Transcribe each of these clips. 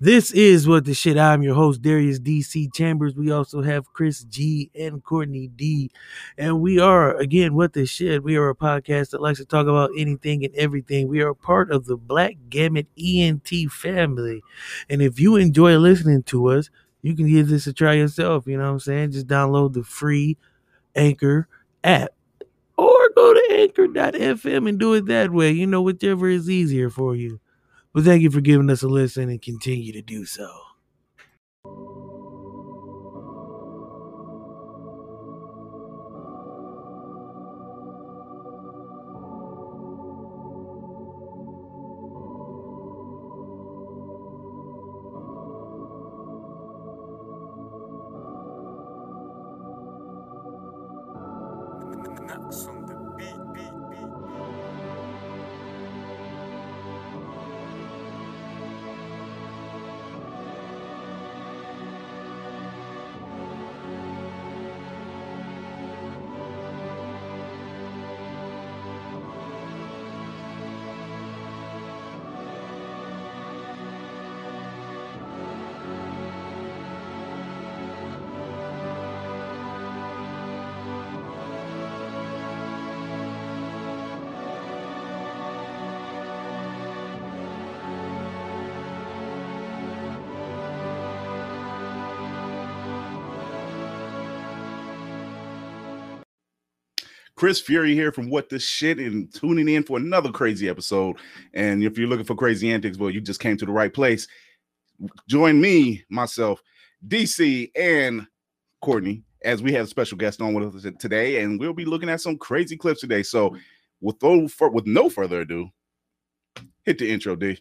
This is what the shit. I'm your host, Darius DC Chambers. We also have Chris G and Courtney D. And we are, again, what the shit. We are a podcast that likes to talk about anything and everything. We are part of the Black Gamut ENT family. And if you enjoy listening to us, you can give this a try yourself. You know what I'm saying? Just download the free Anchor app or go to anchor.fm and do it that way. You know, whichever is easier for you. But thank you for giving us a listen and continue to do so. Chris Fury here from What the Shit and tuning in for another crazy episode. And if you're looking for crazy antics, well, you just came to the right place. Join me, myself, DC, and Courtney as we have a special guest on with us today, and we'll be looking at some crazy clips today. So, with no, with no further ado, hit the intro, D.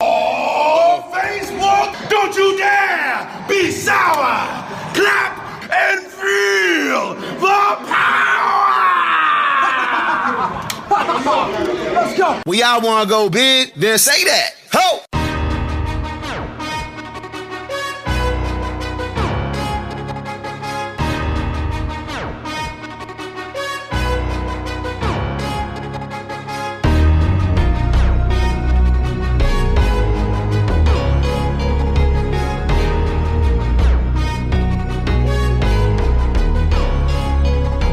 Oh, Facebook! Don't you dare be sour! Clap and feel the power! Let's go. We all want to go big, then say that. Ho!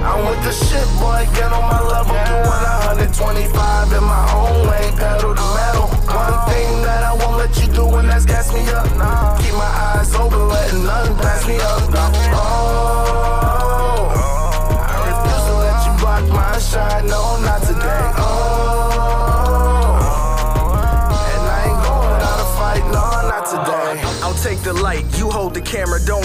I'm with the shit, boy. Get on my level. Doing 125 in my own way. Pedal to metal. One thing that I won't let you do, and that's gas me up. Nah. Keep my eyes open, letting nothing pass me up. Nah. Oh. I refuse to let you block my shine. No, not today. Oh. And I ain't going out a fight. No, not today. I'll take the light, you hold the camera, don't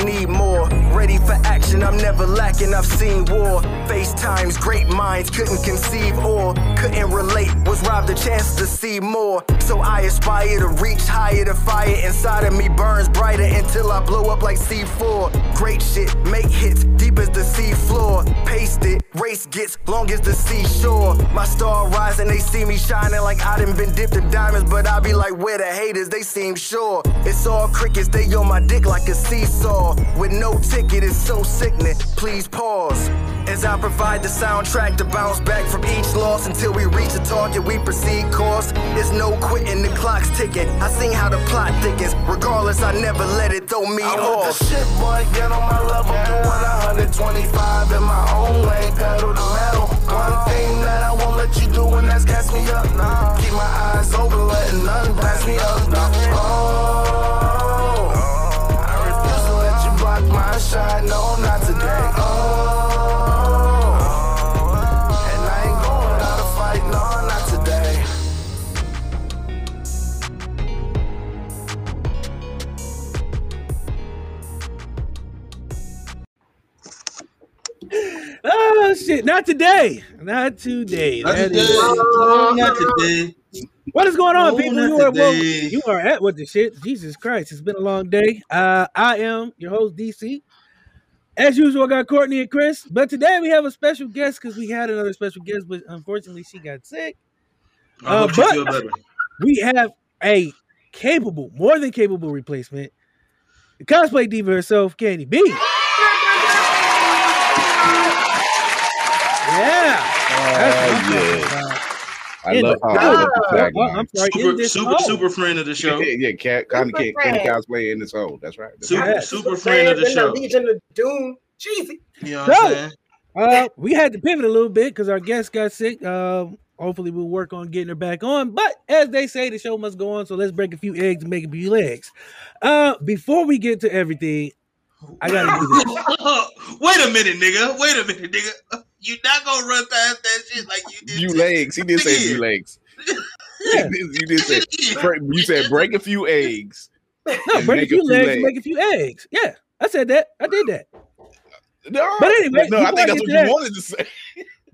I'm never lacking, I've seen war. FaceTimes, great minds couldn't conceive or couldn't relate, was robbed a chance to see more. So I aspire to reach higher, the fire inside of me burns brighter until I blow up like C4. Great shit, make hits, deep as the sea floor. Paste it, race gets long as the seashore. My star rising, they see me shining like I done been dipped in diamonds, but I be like, where the haters, they seem sure. It's all crickets, they on my dick like a seesaw. With no ticket, it's so sickening. Please pause. As I provide the soundtrack to bounce back from each loss until we reach the target, we proceed course. There's no quitting, the clock's ticking. I seen how the plot thickens. Regardless, I never let it throw me I'm off. with the shit, boy. Get on my level. Doing 125 in my own way. Pedal to metal. One thing that I won't let you do, and that's gas me up. Nah. Keep my eyes open, letting nothing pass me up. Nah. Oh. I refuse to let you block my shine. No, not Oh shit! Not today. Not today. Not That today. is- Oh, not today. What is going on, No, people? You are, well, today. you are at what the shit. Jesus Christ! It's been a long day. Uh, I am your host, DC. As usual, I got Courtney and Chris, but today we have a special guest because we had another special guest, but unfortunately she got sick. I Uh, hope you but- feel better. We have a capable, more than capable replacement. The cosplay diva herself, Candy B. Yeah. That's what I'm yeah. I In love the- how I love the Oh. I'm sorry. Super, super, hole. super friend of the show. Yeah, yeah, cat, Connie Super Cat, Kenny friend. cosplay in this hole. That's right. That's Super, right. Yes. super friend of the show. Legion of Doom. Jeezy. You know what I'm So- Uh, we had to pivot a little bit because our guest got sick. Um, hopefully, we'll work on getting her back on. But as they say, the show must go on. So let's break a few eggs and make a few legs. Uh, before we get to everything, I gotta do this. Wait a minute, nigga. Wait a minute, nigga. You not gonna run past that shit like you did. Few to- legs. He did say few legs. Yeah. you did say you said break a few eggs. No, break a make few legs, make a few eggs. Yeah, I said that. I did that. No, But anyway, no, I think that's what to you that- wanted to say.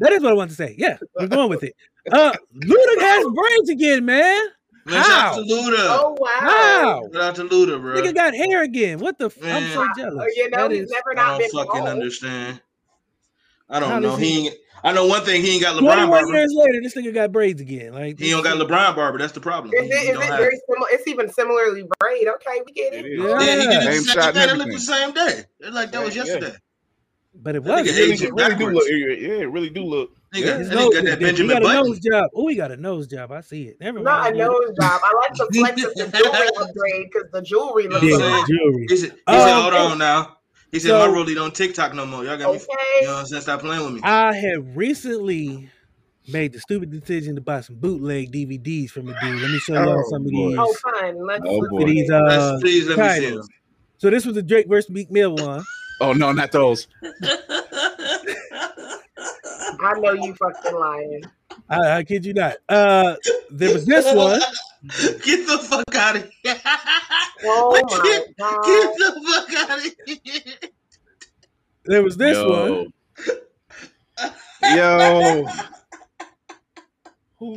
That is what I want to say. Yeah, we're going with it. Uh, Luda has brains again, man. Man, shout out How? to Luda. Oh wow. How? Shout out to Luda, bro. Nigga got hair again. What the? F- I'm so jealous. Oh, you know That he's is- never I not don't been fucking bald. understand. I don't know. He he- ain't, I know one thing. He ain't got LeBron 21 barber. years later, this nigga got braids again. Like He don't got LeBron barber. That's the problem. Is He- it, he is don't it very similar? It's even similarly braid. Okay, we get it. It is. Yeah. Yeah, he did it Same the same shot day. They looked the same day. It's like that was Yeah. yesterday. But it was. nigga Really, it really do backwards. look. Yeah, it really do look. Nigga, Yeah. His nose, got that he got a nose job. Oh, he got a nose job. I see it. Never Not a mind. nose job. I like the flex of the jewelry upgrade because the jewelry looks Yeah, Yeah, a jewelry. He said, he Um, said hold on now. He said, so- my rollie don't TikTok no more. Y'all got me. You Okay. know what I'm saying? Stop playing with me. I have recently made the stupid decision to buy some bootleg DVDs from a dude. Let me show y'all Oh, some of these. Oh, fine. Let's Oh, look boy. at These uh, Let's, please let me see titles. him. So this was the Drake versus Meek Mill one. Oh no, not those. I know you fucking lying. I, I kid you not. Uh, there was this one. Get the fuck out of here. Oh Get- my Get god. the fuck out of here. There was this Yo. one. Yo,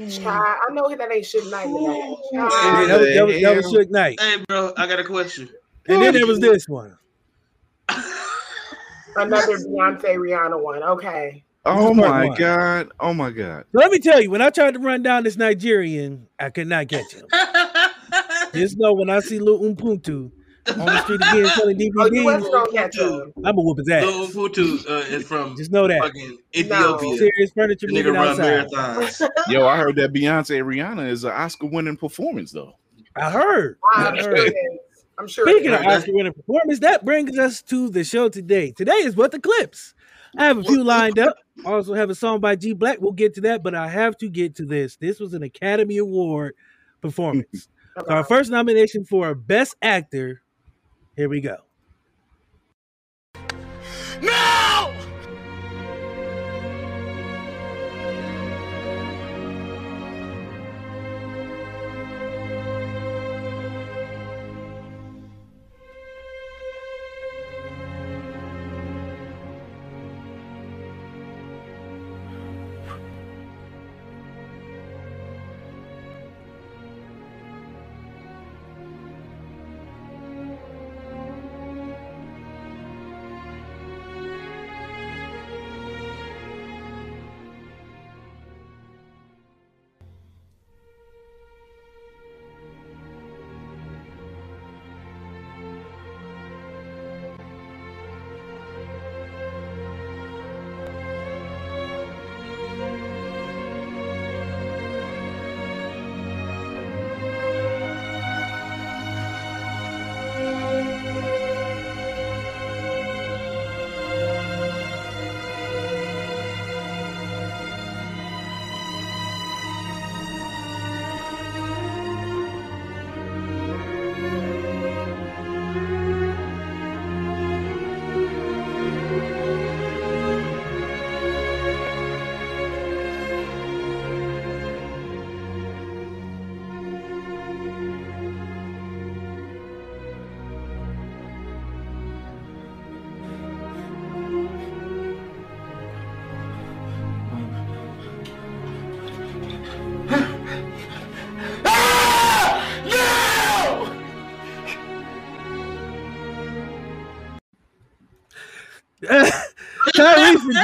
Child, I know that ain't shit night tonight. Yeah, that was, that was, that was Hell. Suge Knight. Hey, bro, I got a question. And then there was this one. Another Beyonce Rihanna one. Okay. Oh This is part my one. god, oh my god. So let me tell you, when I tried to run down this Nigerian, I could not catch him. Just know when I see Lil Umpuntu on the street again selling Oh, you was DVDs, gonna catch him. I'm gonna whoop his Lil ass. Futu uh, is from Just know that. fucking Ethiopia. Serious furniture The nigga run marathons. Yo, I heard that Beyonce Rihanna is an Oscar-winning performance though. I heard. I I'm sure heard. I'm sure Speaking of Oscar winning performance, that brings us to the show today. Today is what the clips. I have a few lined up. I also have a song by G Blakk. We'll get to that, but I have to get to this. This was an Academy Award performance. so our first nomination for Best Actor. Here we go. No!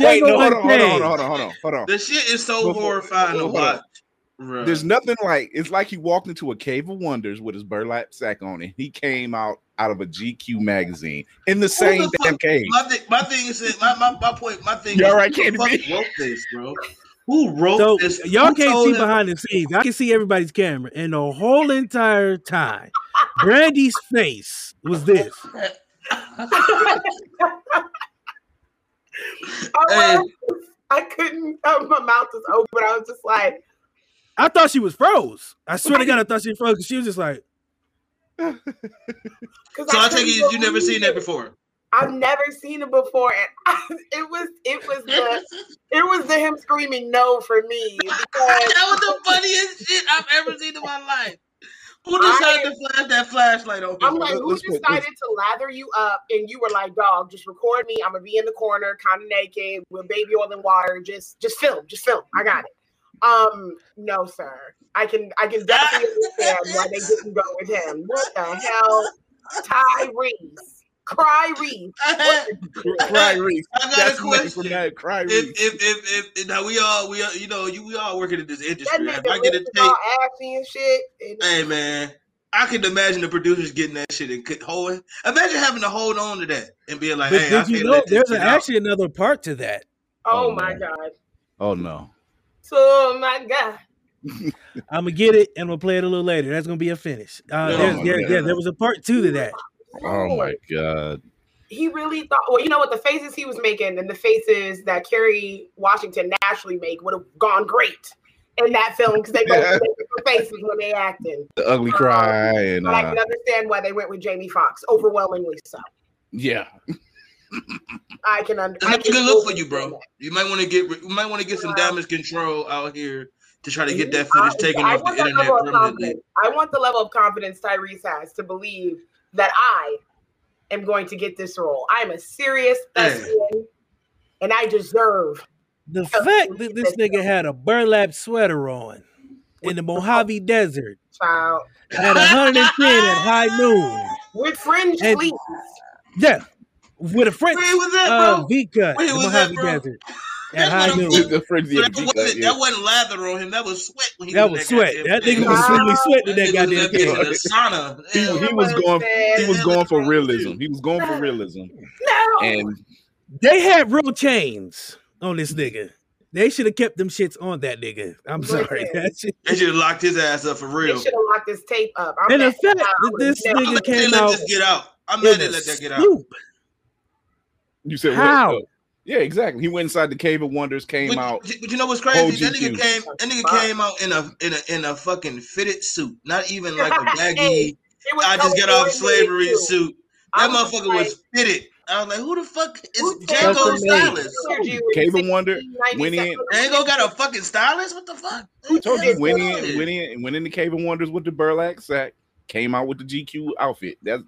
Wait, no, hold on, hold on, hold on, hold on, hold on, hold on. The shit is so Before- horrifying to watch. Bro. There's nothing like it's like he walked into a cave of wonders with his burlap sack on it. He came out out of a GQ magazine in the same the damn cave. My thing, my thing is that- my, my, my point. My thing. You is, all right, who the Candy fuck wrote this, bro? Who wrote So this? y'all Who can't see him- behind the scenes. I can see everybody's camera, and the whole entire time, Brandy's face was this. I, was- I couldn't. uh, my mouth was open. I was just like, I thought she was froze. I swear to God, I thought she froze. She was just like, because So I take it you never seen that before. I've never seen it before, and I, it was it was the it was the him screaming no for me because that was the funniest shit I've ever seen in my life. Who decided to flash that flashlight on? I'm like, who let's put- decided to lather you up? And you were like, dog, just record me. I'm gonna be in the corner, kind of naked, with baby oil and water. Just, just film, just film. I got it. Um, no, sir. I can, I can definitely understand why they didn't go with him. What the hell, Tyrese, cry Reese. Cry Reese. I got That's a the name question. from that. Cry If, Reese. if, if, if, now we all, we all, you know, you, we all working in this That industry. nigga If I get a lifted tape, all assy and shit. And hey man, I can imagine the producers getting that shit and could hold. Imagine having to hold on to that and being like, but hey, I did can't you know let this there's shit a- out. actually another part to that? oh Oh, my no. god. Oh no. Oh my god. I'm gonna get it and we'll play it a little later. That's gonna be a finish. Uh, Oh there's, my there, God. there, there was a part two to that. Oh my god. he really thought well you know what the faces he was making and the faces that Kerry Washington naturally make would have gone great in that film because they both Yeah. make different faces when they acted. The ugly cry and But I uh, can understand why they went with Jamie Foxx, overwhelmingly so. yeah. I can understand. It's I a can good look for you, understand bro. You might want to get, you might want to get some damage control out here to try to get that footage I- taken I off the internet permanently. I want the level of confidence Tyrese has to believe that I am going to get this role. I am a serious Hey. thespian, and I deserve The fact that this nigga had a burlap sweater on in the Mojave Desert child at 110 at high noon. with fringe And- sleeves. Yeah, with a French Where was that, uh, bro? V cut Where in the was that, bro? Desert That's at high what I'm noon. saying. The frenzy So that, wasn't, yeah. that wasn't lather on him. That was sweat. When he That was was in sweat. That nigga was really sweating in that That goddamn in that bitch in camera. the sauna. He, Hell, he was going he was going for realism. He was going for realism. No. And They had real chains on this nigga. They should have kept them shits on that nigga. I'm sorry. Listen. That shit. They should have locked his ass up for real. They should have locked this tape up. I'm And the fact that this I'm I'm nigga mad they came let out this get out. I'm in mad they let that get out. you said? How? Uh, Yeah, exactly. He went inside the Cave of Wonders, came But, out. but you know what's crazy? That OGQ. nigga came. That nigga came out in a in a in a fucking fitted suit. Not even like a Hey, baggy. It I just so get off slavery too. suit. I That was motherfucker like, was fitted. I was like, who the fuck is who Django Custom made. stylist? told in Cave of Wonder 1697 went in- Django got a fucking stylist? What the fuck? I told you, did went in, went in, went in the Cave of Wonders with the burlap sack. Came out with the GQ outfit. That's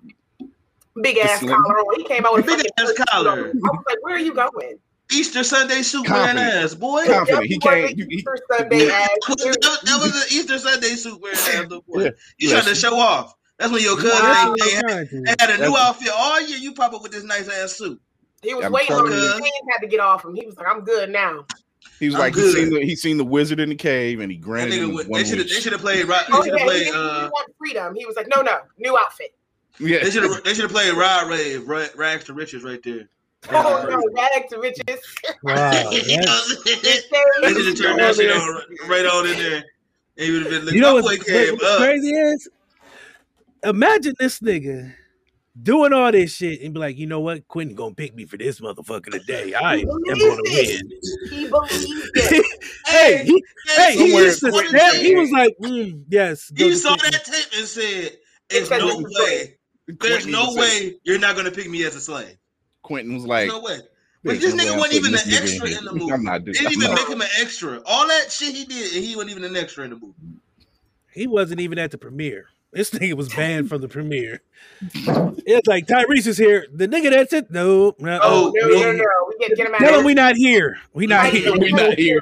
Big ass Slim. collar on. He came out with a Big ass suit collar. I was like, where are you going? Easter Sunday suit wearing ass, boy. Confident. He Yep, was came- the he- Easter Sunday ass. that, that was an Easter Sunday suit wearing ass, little boy. Yeah. You trying to show off. That's when your cousin That's ain't, they had, they had a new That's- outfit all year. You pop up with this nice ass suit. He was I'm waiting on telling the you. chains had to get off him. He was like, I'm good now. he was I'm like he seen the he seen the wizard in the cave and he granted him went, one they should have they wish. should have played right. They Oh should yeah, have he played. didn't Uh, freedom. He was like, no, no, new outfit. Yeah, they should have they should have played Rod Rave, Ra- Rags to Riches, right there. Oh no, rag to riches. Wow. You know that's- what I'm saying? They should have turned that shit on right on in there. And he would have been looking. You know what's, boy came what's crazy is? Imagine this nigga doing all this shit and be like, you know what? Quentin gonna pick me for this motherfucker today. I am gonna win. He believed it. Hey, he, hey, he used to Quentin He was like, mm, yes. go He saw that tape and said, "It's no way. There's Quentin no even said- way you're not gonna pick me as a slave. Quentin was There's like, no way." But this no nigga wasn't even an extra here. in the movie. I'm not They doing. didn't I'm even not- make him an extra. All that shit he did, and he wasn't even an extra in the movie. He wasn't even at the premiere. This nigga was banned from the premiere. It's like Tyrese is here. The nigga that's it. Oh, uh, no, no, Oh, No, no, no. We get get him out Tell him we not here. We not here. we not here.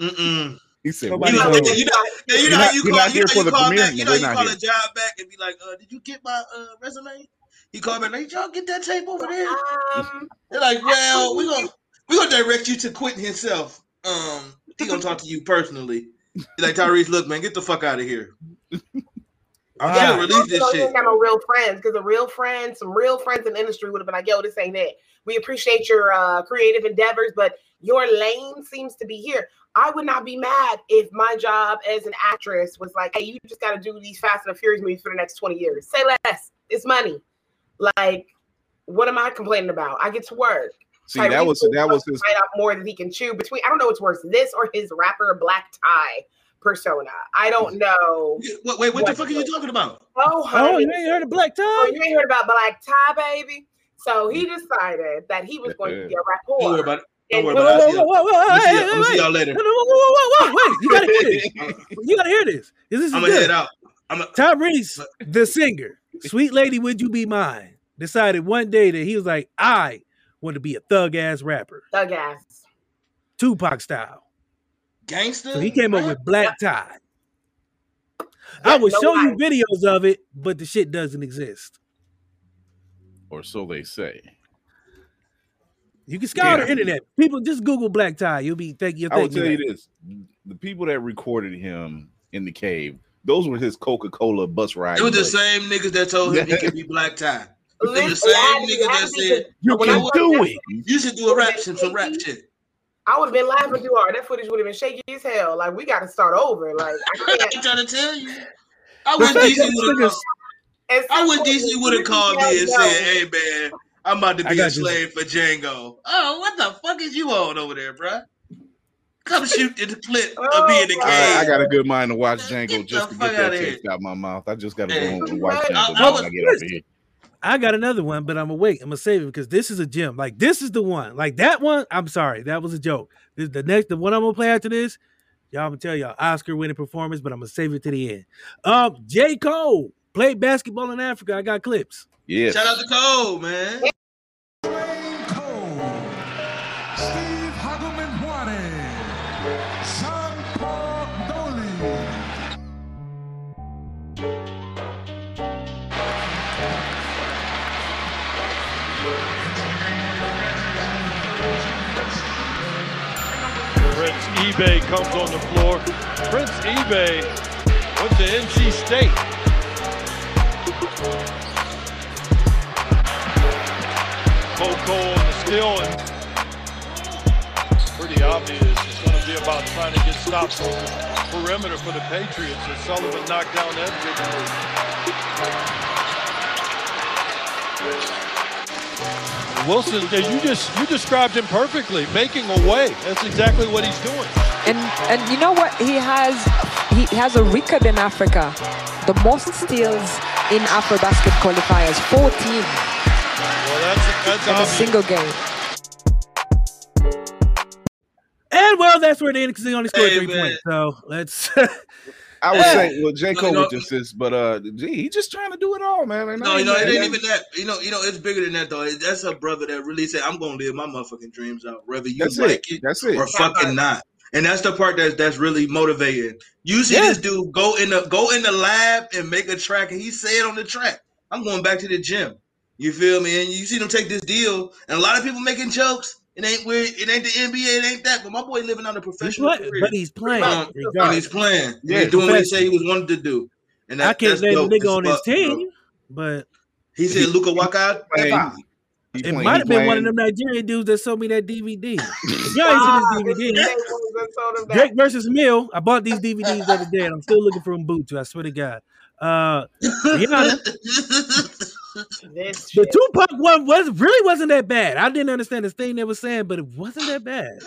Mm-mm. He said, Nobody we You know, not knows. here. you know, yeah, you know how you call, you here know, you call back, you know, we're you call here. a job back and be like, uh, "Did you get my uh, resume?" He called back, like, "Did y'all get that tape over there?" Um, They're like, "Well, we gonna we gonna direct you to Quentin himself. Um, he gonna talk to you personally." Be like Tyrese, look, man, get the fuck out of here. I Yeah. should release this shit. ain't got no real friends because a real friend, some real friends in the industry would have been like, "Yo, this ain't it. We appreciate your uh, creative endeavors, but your lane seems to be here." I would not be mad if my job as an actress was like, hey, you just got to do these Fast and the Furious movies for the next 20 years. Say less. It's money. Like, what am I complaining about? I get to work. See, that was that was his. bite off more than he can chew between. I don't know what's worse, this or his rapper black tie persona. I don't know. Wait, wait, what the fuck are you talking about? Oh, Oh, you ain't heard of Black oh, tie? Oh, you ain't heard about black tie, baby. So he mm. decided that he was going to be a Don't rapper. About it. Don't worry about whoa, it. I'm see, hey, I'm gonna see wait. y'all later. Wait! You gotta hear this. You gotta hear this. 'Cause This is I'm gonna head out. I'm a, Tyrese, the singer, "Sweet Lady, Would You Be Mine," decided one day that he was like, "I want to be a thug ass rapper, Thug ass. Tupac style." gangster. So he came up with Black Tie. I will no show you videos of it, but the shit doesn't exist. Or so they say. You can scour Yeah. the internet. People just Google Black Tie. You'll be think you'll I will tell you that. this: the people that recorded him in the cave, those were his Coca Cola bus ride. It was the buddies. same niggas that told him he could be black tie. It was the Listen, it had same to niggas that said You can do it. you should do a rap some, some rap shit. I would have been laughing too hard. That footage would have been shaky as hell. Like we got to start over. Like I I can't. ain't trying to tell you. I The wish DC would niggas- have. I wish DC you would have called me and said, "Hey man, I'm about to be a got you. slave for Django." Oh, what the fuck is you on over there, bruh? Come shoot the clip of me in the Oh, I, I got a good mind to watch Get Django the just to get that outta here. taste out my mouth. I just got to Hey. go and watch I- Django I when was- I get over here. I got another one, but I'm gonna wait. I'm gonna save it because this is a gem. Like this is the one. Like that one. I'm sorry, that was a joke. This, the next, the one I'm gonna play after this, y'all I'm gonna tell y'all Oscar winning performance, but I'm gonna save it to the end. Um, J Cole played basketball in Africa. I got clips. Yes. Shout out to Cole, man. Dwayne Cole, Steve Hagelman Juane, Sean Paul Dolly. Prince Ibeh comes on the floor. Prince Ibeh went to NC State. Coco on the steal and pretty obvious. It's going to be about trying to get stops on the perimeter for the Patriots. As Sullivan knocked down that big three. Wilson, you just you described him perfectly, making a way. That's exactly what he's doing. And and you know what? He has he has a record in Africa. The most steals in AfroBasket qualifiers, 14 Well, that's that's in a single game. And well, that's where it ended because he only scored Hey, three man. points. So let's. I would Yeah. say, well, J. Cole you know- just this, but uh, gee, he just trying to do it all, man. And No, you know, it ain't- ain't even that. You know, you know, it's bigger than that though. That's a brother that really said, "I'm gonna live my motherfucking dreams out, whether you That's like it. it, That's it. or fucking not." And that's the part that's that's really motivating. You see Yeah. this dude go in the go in the lab and make a track, and he said on the track, "I'm going back to the gym." You feel me? And you see them take this deal, and a lot of people making jokes. It ain't weird. It ain't the NBA. It ain't that. But my boy living on a He's professional play- career. but he's playing. Um, and he's playing. Yeah, he's doing what he professional. said he was wanted to do. And that, I can't that's name a nigga on his fuck, bro. team, but He said Luca walk out. He it playing- might have been one of them Nigerian dudes that sold me that DVD. If y'all Ah, ain't seen this this DVD. is the ones that told him that. Drake versus Mill. I bought these DVDs the other day, and I'm still looking for them boots. I swear to God. Uh, Rihanna, This the shit. Tupac one was really wasn't that bad. I didn't understand the thing they were saying, but it wasn't that bad.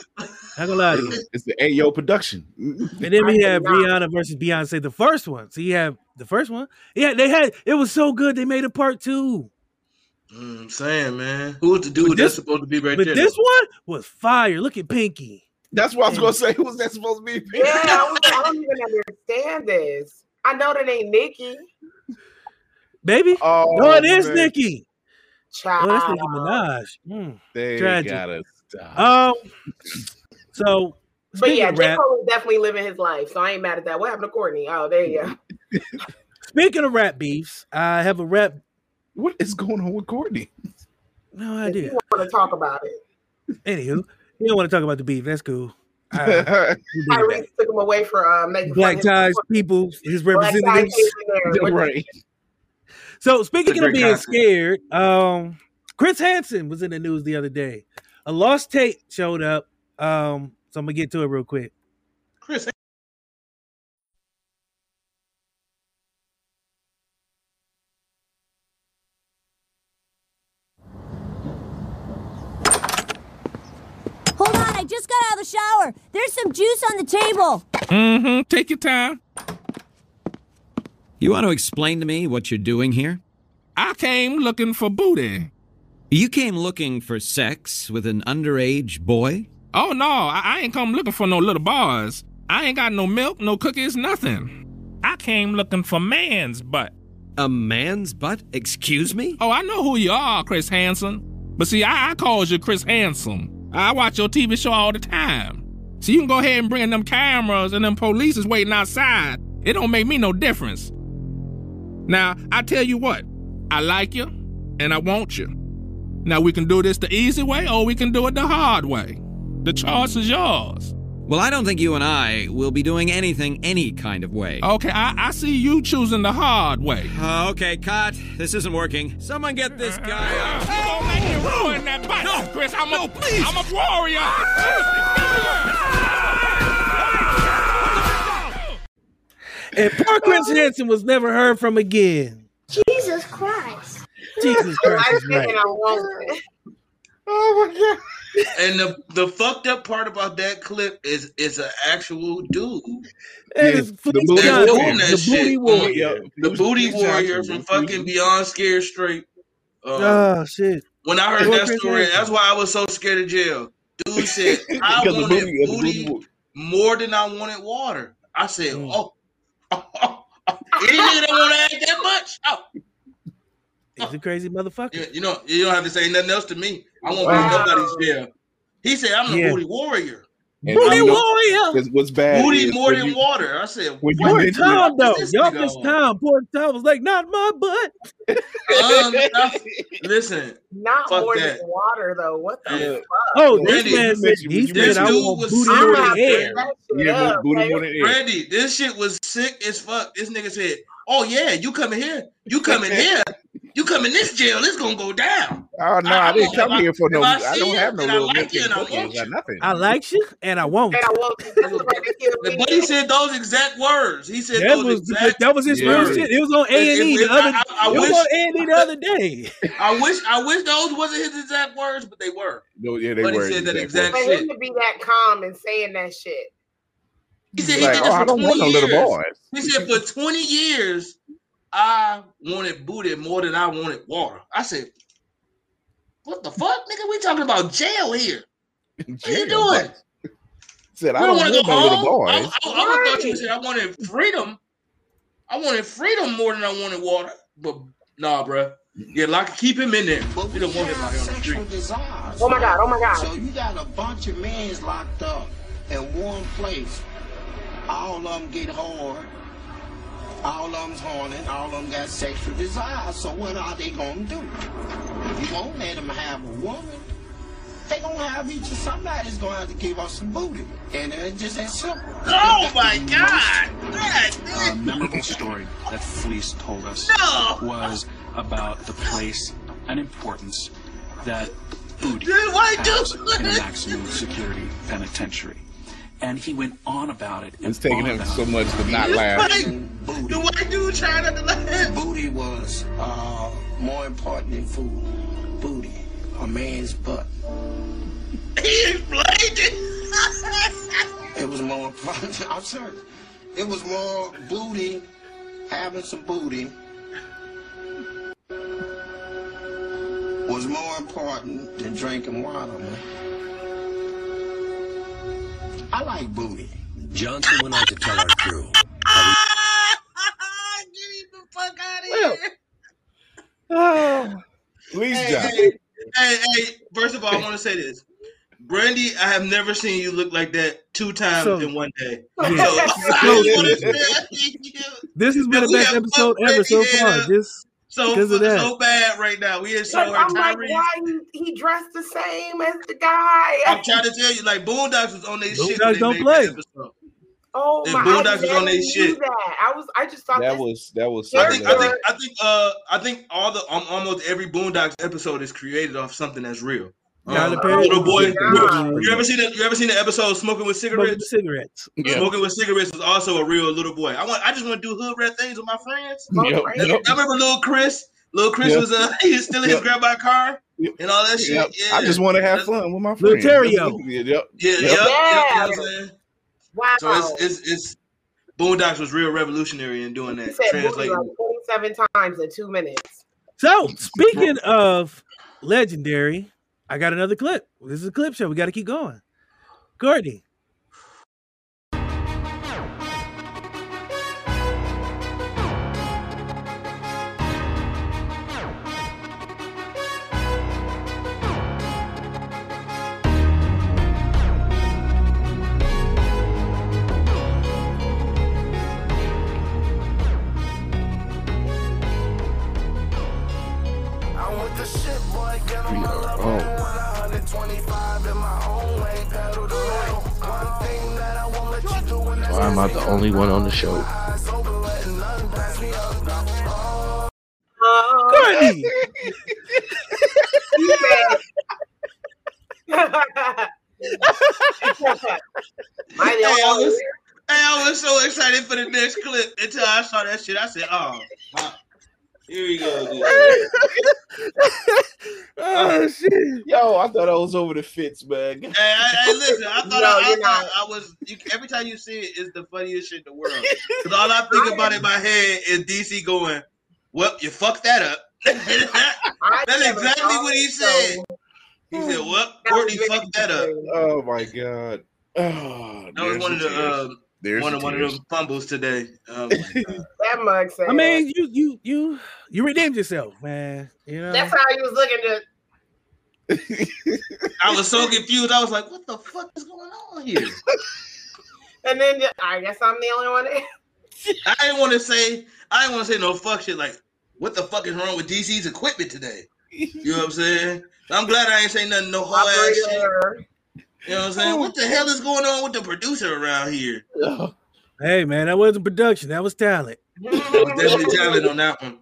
Not gonna lie to you. It's the Ayo production. And then we I have. Rihanna versus Beyonce, the first one. So you have the first one. Yeah, they had it was so good they made a part two. Mm, I'm saying, man. Who was the dude But that's supposed to be right But there? this one was fire. Look at Pinky. That's what I was gonna say. Who was that supposed to be? Yeah, I, was I don't even understand this. I know that ain't Nicki. Baby. Oh, no, it is man. Nicki. Child. Oh, that's Nicki Minaj. Mm. They Tragic. gotta stop. Um so But yeah, of J. Cole is definitely living his life, so I ain't mad at that. What happened to Courtney? Oh, there you go. speaking of rap beefs, I have a rap what is going on with Courtney? no If idea. you want to talk about it. Anywho, you don't want to talk about the beef. That's cool. Uh, we'll do that. Tyrese took him away for uh, making Black ties, people, his Black representatives. came in there. What- right. So speaking of being concept. scared, um, Chris Hansen was in the news the other day. A lost tape showed up. Um, so I'm gonna get to it real quick. Chris. Hold on, I just got out of the shower. There's some juice on the table. Mm-hmm. Take your time. You want to explain to me what you're doing here? I came looking for booty. You came looking for sex with an underage boy? Oh no, I, I ain't come looking for no little bars. I ain't got no milk, no cookies, nothing. I came looking for man's butt. A man's butt? Excuse me? Oh, I know who you are, Chris Hansen. But see, I, I calls you Chris Handsome. I watch your TV show all the time. So you can go ahead and bring in them cameras and them police is waiting outside. It don't make me no difference. Now, I tell you what, I like you and I want you. Now we can do this the easy way or we can do it the hard way. The choice is yours. Well, I don't think you and I will be doing anything any kind of way. Okay, I, I see you choosing the hard way. Uh, okay, cut. This isn't working. Someone get this guy out. Don't make me ruin that butt. No, Chris, I'm a, please. I'm a warrior. And poor Chris Hansen was never heard from again. Jesus Christ. Jesus Christ is right. Oh my god. And the the fucked up part about that clip is it's an actual dude. It is That's Fleece doing that the shit. booty warrior. The booty warrior from fucking Beyond Scared Straight. Uh, Oh shit. when I heard that story, that's why I was so scared of jail. Dude said, I wanted booty- booty, booty- more than I wanted water. I said, Mm. oh, any nigga that want to act that much? Oh, He's a crazy motherfucker. you, you know, you don't have to say nothing else to me. I won't Wow. be nobody's jail. He said, I'm the Yeah. booty warrior. And Booty I know- What's bad? Booty is more than you- water. I said, when you what Poor mention the it- Tom though. fuck is this Y'all nigga missed on? Tom. Poor Tom was like, not my butt. Um, I- listen, Not more that. than water though. What the Yeah. fuck? Oh, Randy, this man said mentioned- he said mentioned I dude want was booty serious more than not there. hair. putting that shit Yeah, booty okay? more than air. Randy, this shit was sick as fuck. This nigga said, "Oh yeah, you coming here? You coming here? You come in this jail? It's gonna go down." Oh no, I- I, I didn't come if I- here for no. I I, don't have no and I little like you and and I want or you. nothing. I like you and I won't. And I won't. This is what they kill me. But he said those exact words. He said That those was exact. that was his Yeah. real shit. It was on A and E the other. I- I it was wish- on A and E the other day. I wish. I wish those wasn't his exact words, but they were. No, yeah, they But he were. said that exact exact For shit. him to be that calm and saying that shit. He said he Like, did oh, this I for don't want no 20 little years. boys. He said for 20 years, I wanted booty more than I wanted water. I said, "What the fuck, nigga? We talking about jail here? What you Jail, doing? what? Said I We don't want want to go no little home. I, boys. I, I would've thought you said I wanted freedom. I wanted freedom more than I wanted water. But nah, bro. Yeah, like keep him in there. We don't want him out here on the street. desires. Oh my god, oh my god. So you got a bunch of men locked up in one place. All of them get hard. All of them's horny. All of them got sexual desires. So what are they gonna do? If you won't let them have a woman, they gonna have each. Somebody's gonna have to give us some booty, and it's just that simple. Oh my God! A memorable story that Fleece told us No. was about the place and importance that booty Dude, has in a maximum security penitentiary. And he went on about it. It's taking him so much to not laugh. like the white dude trying not to laugh. Booty was uh, more important than food. Booty, a man's butt. He explained it. It was more. I'm serious. It was more booty, having some booty was more important than drinking water, man. I like booty. Johnson went on to tell our crew Get the fuck out of here. Oh, Please, Hey, John. hey, hey, hey, first of all, I want to say this. Brandy, I have never seen you look like that two times So- in one day. Yeah. So, So- I wanna say- This has been the best episode fucked ever so far. head Just so, because of that. so bad right now. We are But showing I'm like, why he, he dressed the same as the guy? I'm trying to tell you, like Boondocks was on their shit. Boondocks don't play. Oh And my! Boondocks I was on never they knew shit. That I was. I just thought That this. was that was. I so think, I think, I think, uh, I think all the um, almost every Boondocks episode is created off something that's real. Tyler Um, Perry. little boy. Yeah. You ever seen the You ever seen the episode Smoking with Smoking Cigarettes? cigarettes. Yeah. Smoking with cigarettes was also a real little boy. I want. I just want to do hood rat things with my friends. Yep, And yep. I remember little Chris. Little Chris Yep. was uh, he was stealing his Yep. grandma car Yep. and all that shit. Yep. Yeah. I just want to have fun with my Little friends. Terrio. That's- Yep. Yeah, Yep. yep, yep, you know Yeah. what I'm? Wow. So it's it's it's Boondocks was real revolutionary in doing that. said booty Translating. like 27 times in two minutes. So speaking of legendary, I got another clip. This is a clip show. We got to keep going. Courtney. Saw that shit. I said, "Oh, wow. here we go." oh shit. Yo, I thought I was over the fits, man. Hey, I, hey, listen, I thought, No, I, I, you're thought. I was. You, every time you see it, it's the funniest shit in the world. Because all I think about in my head is DC going, "Well, you fucked that up." That's exactly what he said. He said, "Well, Courtney fucked that up." Oh my god. Oh, That was one of the uh, There's one of one of tears. them fumbles today. Oh my God. That mug said. I mean, you you you you redeemed yourself, man. You know. that's how he was looking to. I was so confused. I was like, "What the fuck is going on here?" And then I guess I'm the only one. There. I didn't want to say. I didn't want to say no fuck shit. Like, what the fuck is wrong with DC's equipment today? You know what I'm saying? I'm glad I ain't saying nothing. No whole ass Operator shit. Error. You know what I'm saying? What the hell is going on with the producer around here? Hey man, that wasn't production. That was talent. That was definitely talent on that one.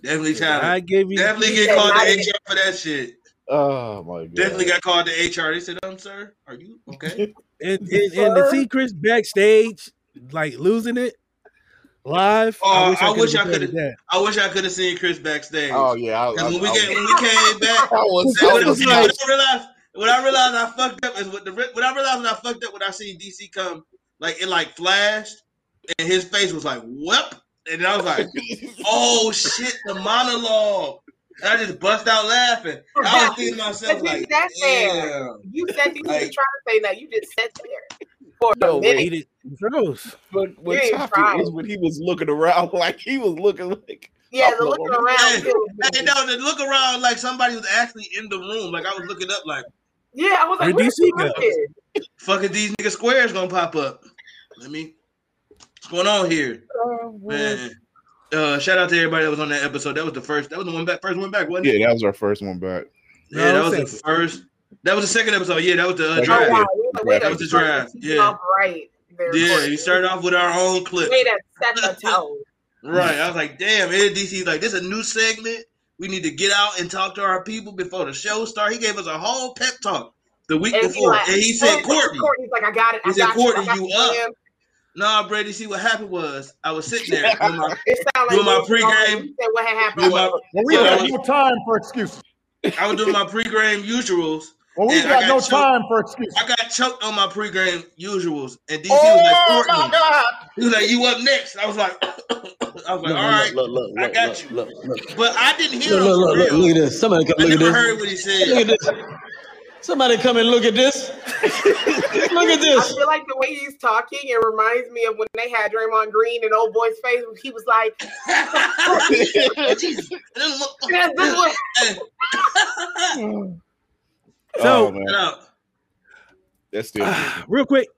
Definitely talent. I gave you Definitely get called to HR for that shit. Oh my god. Definitely got called to HR. They said, "Um, sir, are you okay?" and, and, and to see Chris backstage like losing it live. Oh, I wish I could. that. I wish I could have seen Chris backstage. Oh yeah. I, I, Because when we I- get when we came back, I was- and I when, was like- realized when I realized I fucked up is what the when I realized when I fucked up when I seen DC come like it like flashed and his face was like whoop and then I was like oh shit the monologue and I just bust out laughing. I was thinking to myself But you like sat there. You said you Like- was trying to say that. You just sat there for No, a wait, minute. He did froze. But what You ain't topped tried. it was when he was looking around like he was looking like Yeah, the looking around. Hey, too. hey, no, the look around like somebody was actually in the room. Like I was looking up like Yeah, I was like, Where'd where's DC go? fucking these nigga squares gonna pop up. Let me what's going on here? Man. Uh, shout out to everybody that was on that episode. That was the first. That was the one back. First one back, wasn't it? Yeah, that was our first one back. Yeah, that No, was the second. first. That was the second episode. Yeah, that was the uh, Second. Oh wow, we That was the start drive, yeah. right. there, Yeah, Courtney. you started off with our own clip. way to set the tone. Right. I was like, damn, Ed DC's like, this is a new segment. We need to get out and talk to our people before the show starts. He gave us a whole pep talk the week And before. like, and he said, Courtney. Courtney's like, I got it. He I said, got Courtney, you, I got you up. man. Nah, Brady, see what happened was I was sitting there doing my, It sounded like Doing my you was going- pregame. said what had happened. my, Well, we Yeah, got I no was- time for excuses. I was doing my pregame usuals. Well, we and I got no choked- time for excuses. I got choked on my pregame usuals, and DC Oh was like, oh, my God! He was like, "You up next?" I was like, "I was like, Look, all right, look, look, I look, got look, you." look, look. But I didn't hear Look, him look, look, look, at this. Somebody come I look at never this. heard what he said. Look at this. Somebody come and look at this. look at this. I feel like the way he's talking, it reminds me of when they had Draymond Green and old boy's face. He was like, "Yeah, this way." So oh, That's still ah, real quick,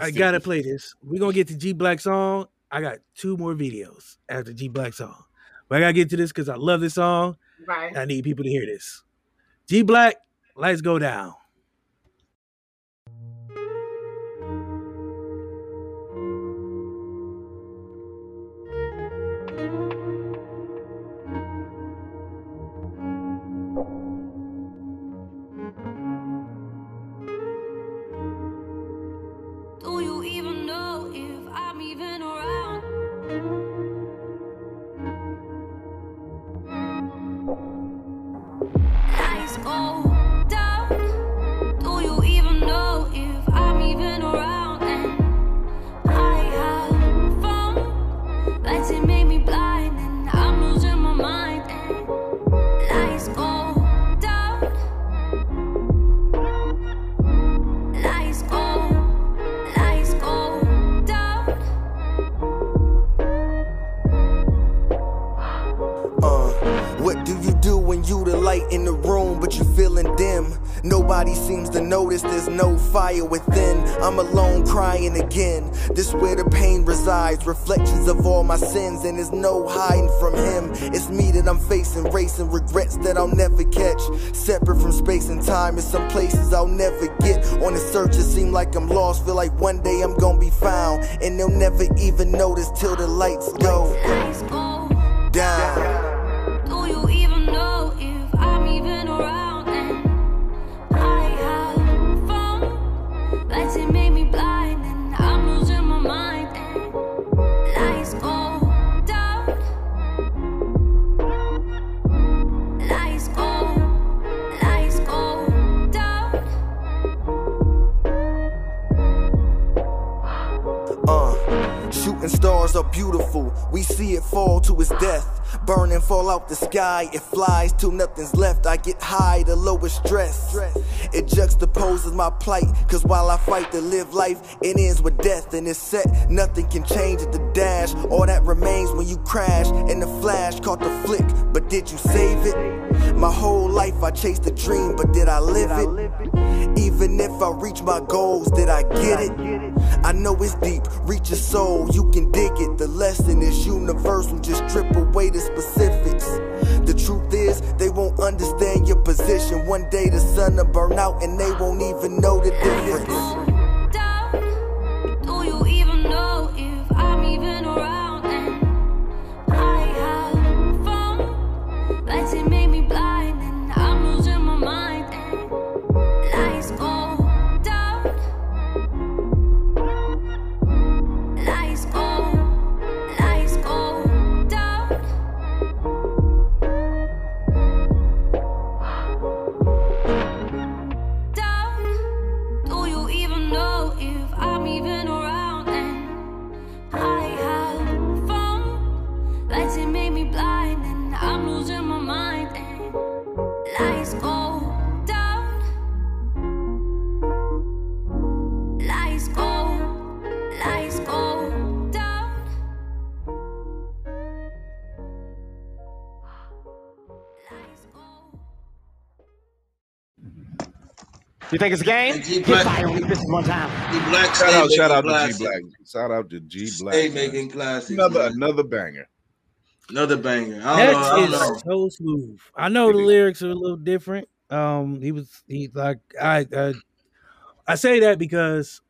I gotta play this. We're gonna get to G Blakk song. I got two more videos after G Blakk song. But I gotta get to this because I love this song. Right. I need people to hear this. G Blakk, lights go down. And there's no hiding from him. It's me that I'm facing, racing regrets that I'll never catch. Separate from space and time, in some places I'll never get. On the search, it seems like I'm lost. Feel like one day my plight. Cause while I fight to live life, it ends with death. And it's set. Nothing can change at the dash. All that remains when you crash. And the flash caught the flick. But did you save it? My whole life I chased a dream, but did I live it? Even if I reach my goals, did I get it? I know it's deep, reach your soul, you can dig it. The lesson is universal, just strip away the specifics. The truth is, they understand your position. One day the sun will burn out and they won't even know the difference. You think it's a game? G Get Black- fire this one time. G Blakk Shout out, shout out to G. Blakk. Shout out to G Blakk. Stay making classics. Another man. another banger. Another banger. I don't know. I That don't is know. so smooth. I know the lyrics are a little different. Um, he was he like I I, I say that because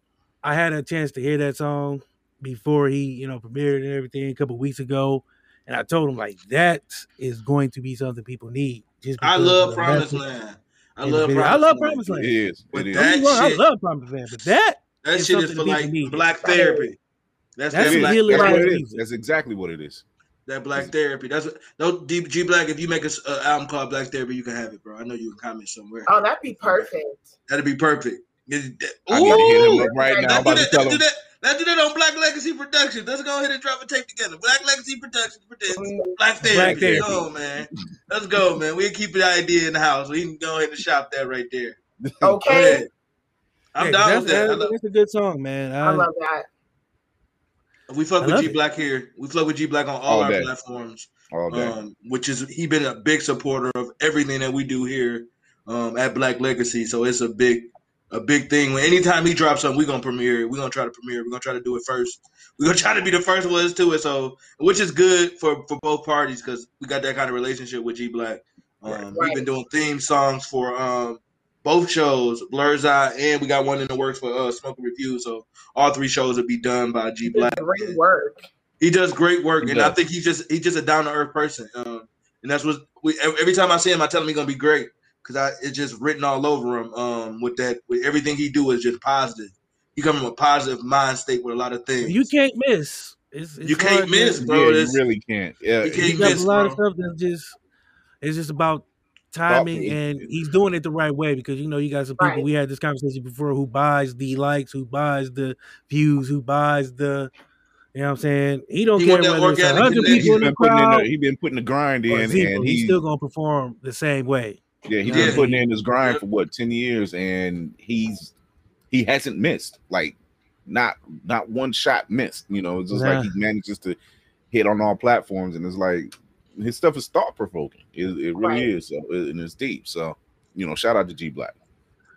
I had a chance to hear that song before he you know premiered and everything a couple weeks ago, and I told him like that is going to be something people need. Just I love of Promised Land. I love video. Promised I love Land. Promised Land. It is. But It is. that Don't get me wrong, I love Promise Land, but that That is shit is for people like need. black therapy. That's, That's that some black, That's what it is. That's exactly what it is. that black therapy. That's what, no G, G Blakk. If you make an album called Black Therapy, you can have it, bro. I know you can comment somewhere. Oh, that'd be perfect. That'd be perfect. It- that- I need to hit him up right now. I'm about to tell Let's do him. That. Let's do that on Black Legacy Productions. Let's go ahead and drop a tape together. Black Legacy Productions presents Black Therapy. Black Therapy. Go, man. Let's go, man. We'll keep the idea in the house. We can go ahead and shop that right there. Go Okay. I'm Yeah, down with that. I that's, love, that's a good song, man. I love that. we fuck with love G. Blakk here. We fuck with G Blakk on all, All our day. platforms. All day. Um, which is he been a big supporter of everything that we do here um, at Black Legacy. So it's a big a big thing. When anytime he drops something, we're gonna premiere. it. We're gonna try to premiere. it. We're gonna try to do it first. We're gonna try to be the first ones to it. So which is good for for both parties because we got that kind of relationship with G Blakk. Um, We've been doing theme songs for um, both shows, Blur's Eye, and we got one in the works for uh, Smoke and Review. So all three shows will be done by G Blakk. Great work. He does great work, He and I think he's just he's just a down to earth person. Um, and that's what we every time I see him, I tell him he's gonna be great because I it's just written all over him. Um, with that, with everything he do is just positive. He come from a positive mind state with a lot of things. You can't miss. It's, it's You can't miss, bro. yeah, you really can't. Yeah, you can't got miss, a lot of stuff that's just it's just about timing and he's doing it the right way because you know you got some people Right. we had this conversation before who buys the likes who buys the views who buys the you know what I'm saying he don't He care want that whether it's organic hundred connection. people in the been putting crowd the, he been putting the grind in, zero, and he's he's still gonna perform the same way yeah he's You know been putting in his grind for what ten years, and he's he hasn't missed like not not one shot missed. You know, it's just Yeah. like he manages to hit on all platforms, and it's like his stuff is thought provoking. It, it really Right. is, so, and it's deep. So you know, shout out to G Blakk.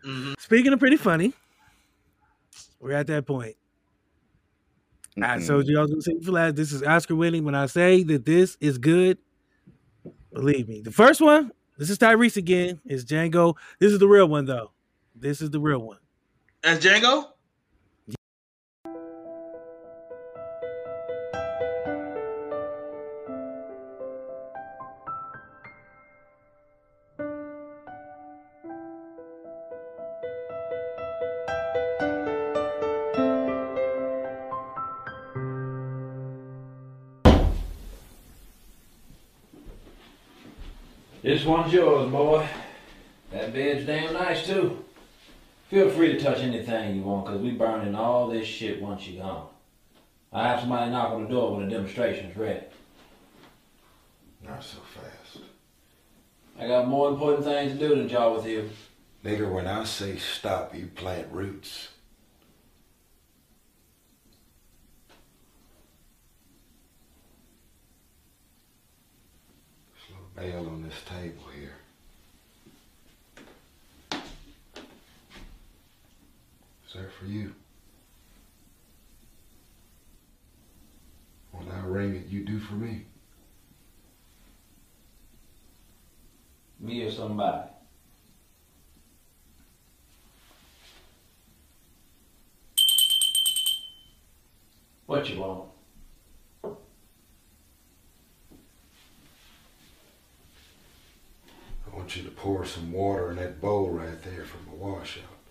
Mm-hmm. Speaking of pretty funny, we're at that point. I Mm-mm. told you I was gonna say for last. This is Oscar winning. When I say that this is good, believe me. The first one, this is Tyrese again. It's Django. This is the real one though. This is the real one. That's Django. One's yours, boy. That bed's damn nice too. Feel free to touch anything you want, cause we burning all this shit once you're gone. I have somebody knock on the door when the demonstration's ready. Not so fast. I got more important things to do than jaw with you. Nigga, when I say stop, you plant roots. Slow bail on this table here. Is that for you? When I ring it, you do for me. Me or somebody. What you want? I want you to pour some water in that bowl right there from the washout.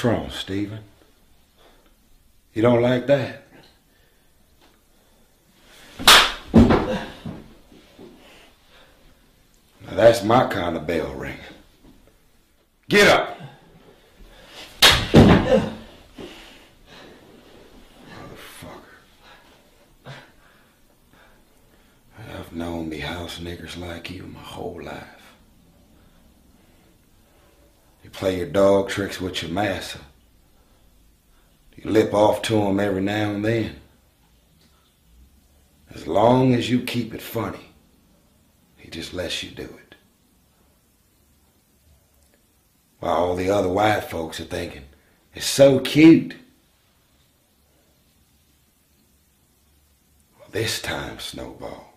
What's wrong, Stephen? You don't like that? Now that's my kind of bell ring. Get up! Motherfucker. I've known me house niggers like you my whole life. You play your dog tricks with your master. You lip off to him every now and then. As long as you keep it funny, he just lets you do it. While all the other white folks are thinking, it's so cute. Well, this time, Snowball,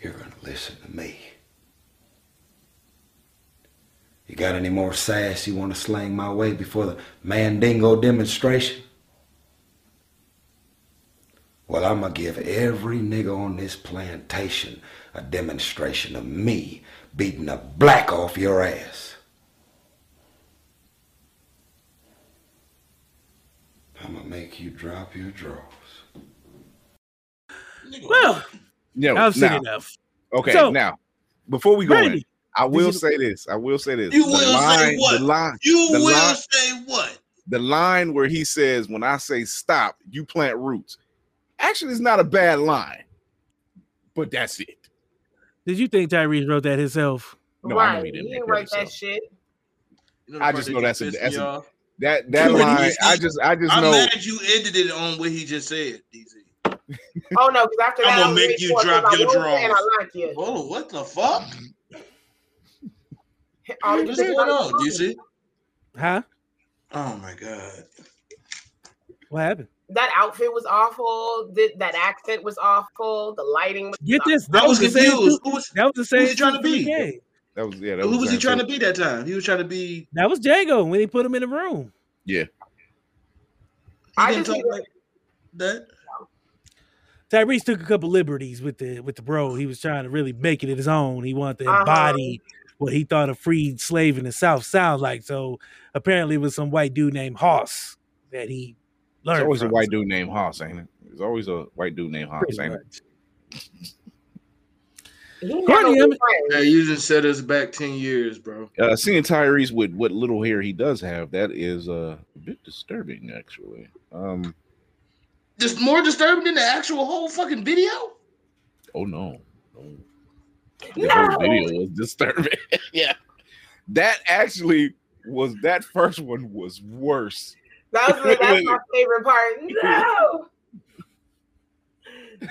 you're going to listen to me. You got any more sass you want to slang my way before the Mandingo demonstration? Well, I'm going to give every nigga on this plantation a demonstration of me beating the black off your ass. I'm going to make you drop your drawers. Well, Yeah, I've seen now- enough. Okay, So, now before we go in, Brandy, I will say this. I will say this. You The will say what? The line. You the will line- say what? the line where he says, "When I say stop, you plant roots." Actually, it's not a bad line, but that's it. Did you think Tyrese wrote that himself? No, I know he didn't He didn't that write that himself. shit. You know I just know that's a that's a, that that When he line. I just I just I'm know. mad you ended it on what he just said, DZ. Oh no, because after that, I'm gonna I was make you drop your wanted drawers. I like you. Oh, what the fuck? All What's said going was on, DC? Huh? Oh my god. What happened? That outfit was awful. Th- That accent was awful. The lighting was. Get this. I That was was confused. Who was, That was the who same. was he trying to suit for the be? game. That was yeah. That Who was he trying to be that time? He was trying to be. That was Django when he put him in the room. Yeah. He I didn't just talk like that. Tyrese took a couple liberties with the with the bro. He was trying to really make it his own. He wanted to Uh-huh. Embody what he thought a freed slave in the South sounds like. So apparently, it was some white dude named Hoss that he There's learned. always a white dude named Hoss, ain't it? There's always a white dude named Hoss, Pretty ain't much. he had Courtney, no I'm- good friends. Hey, you just set us back ten years, bro. Uh, seeing Tyrese with what little hair he does have, that is uh, a bit disturbing, actually. Um. Just more disturbing than the actual whole fucking video. Oh no. no. The whole video was disturbing. yeah, that actually was that first one was worse. That was that's my favorite part. No.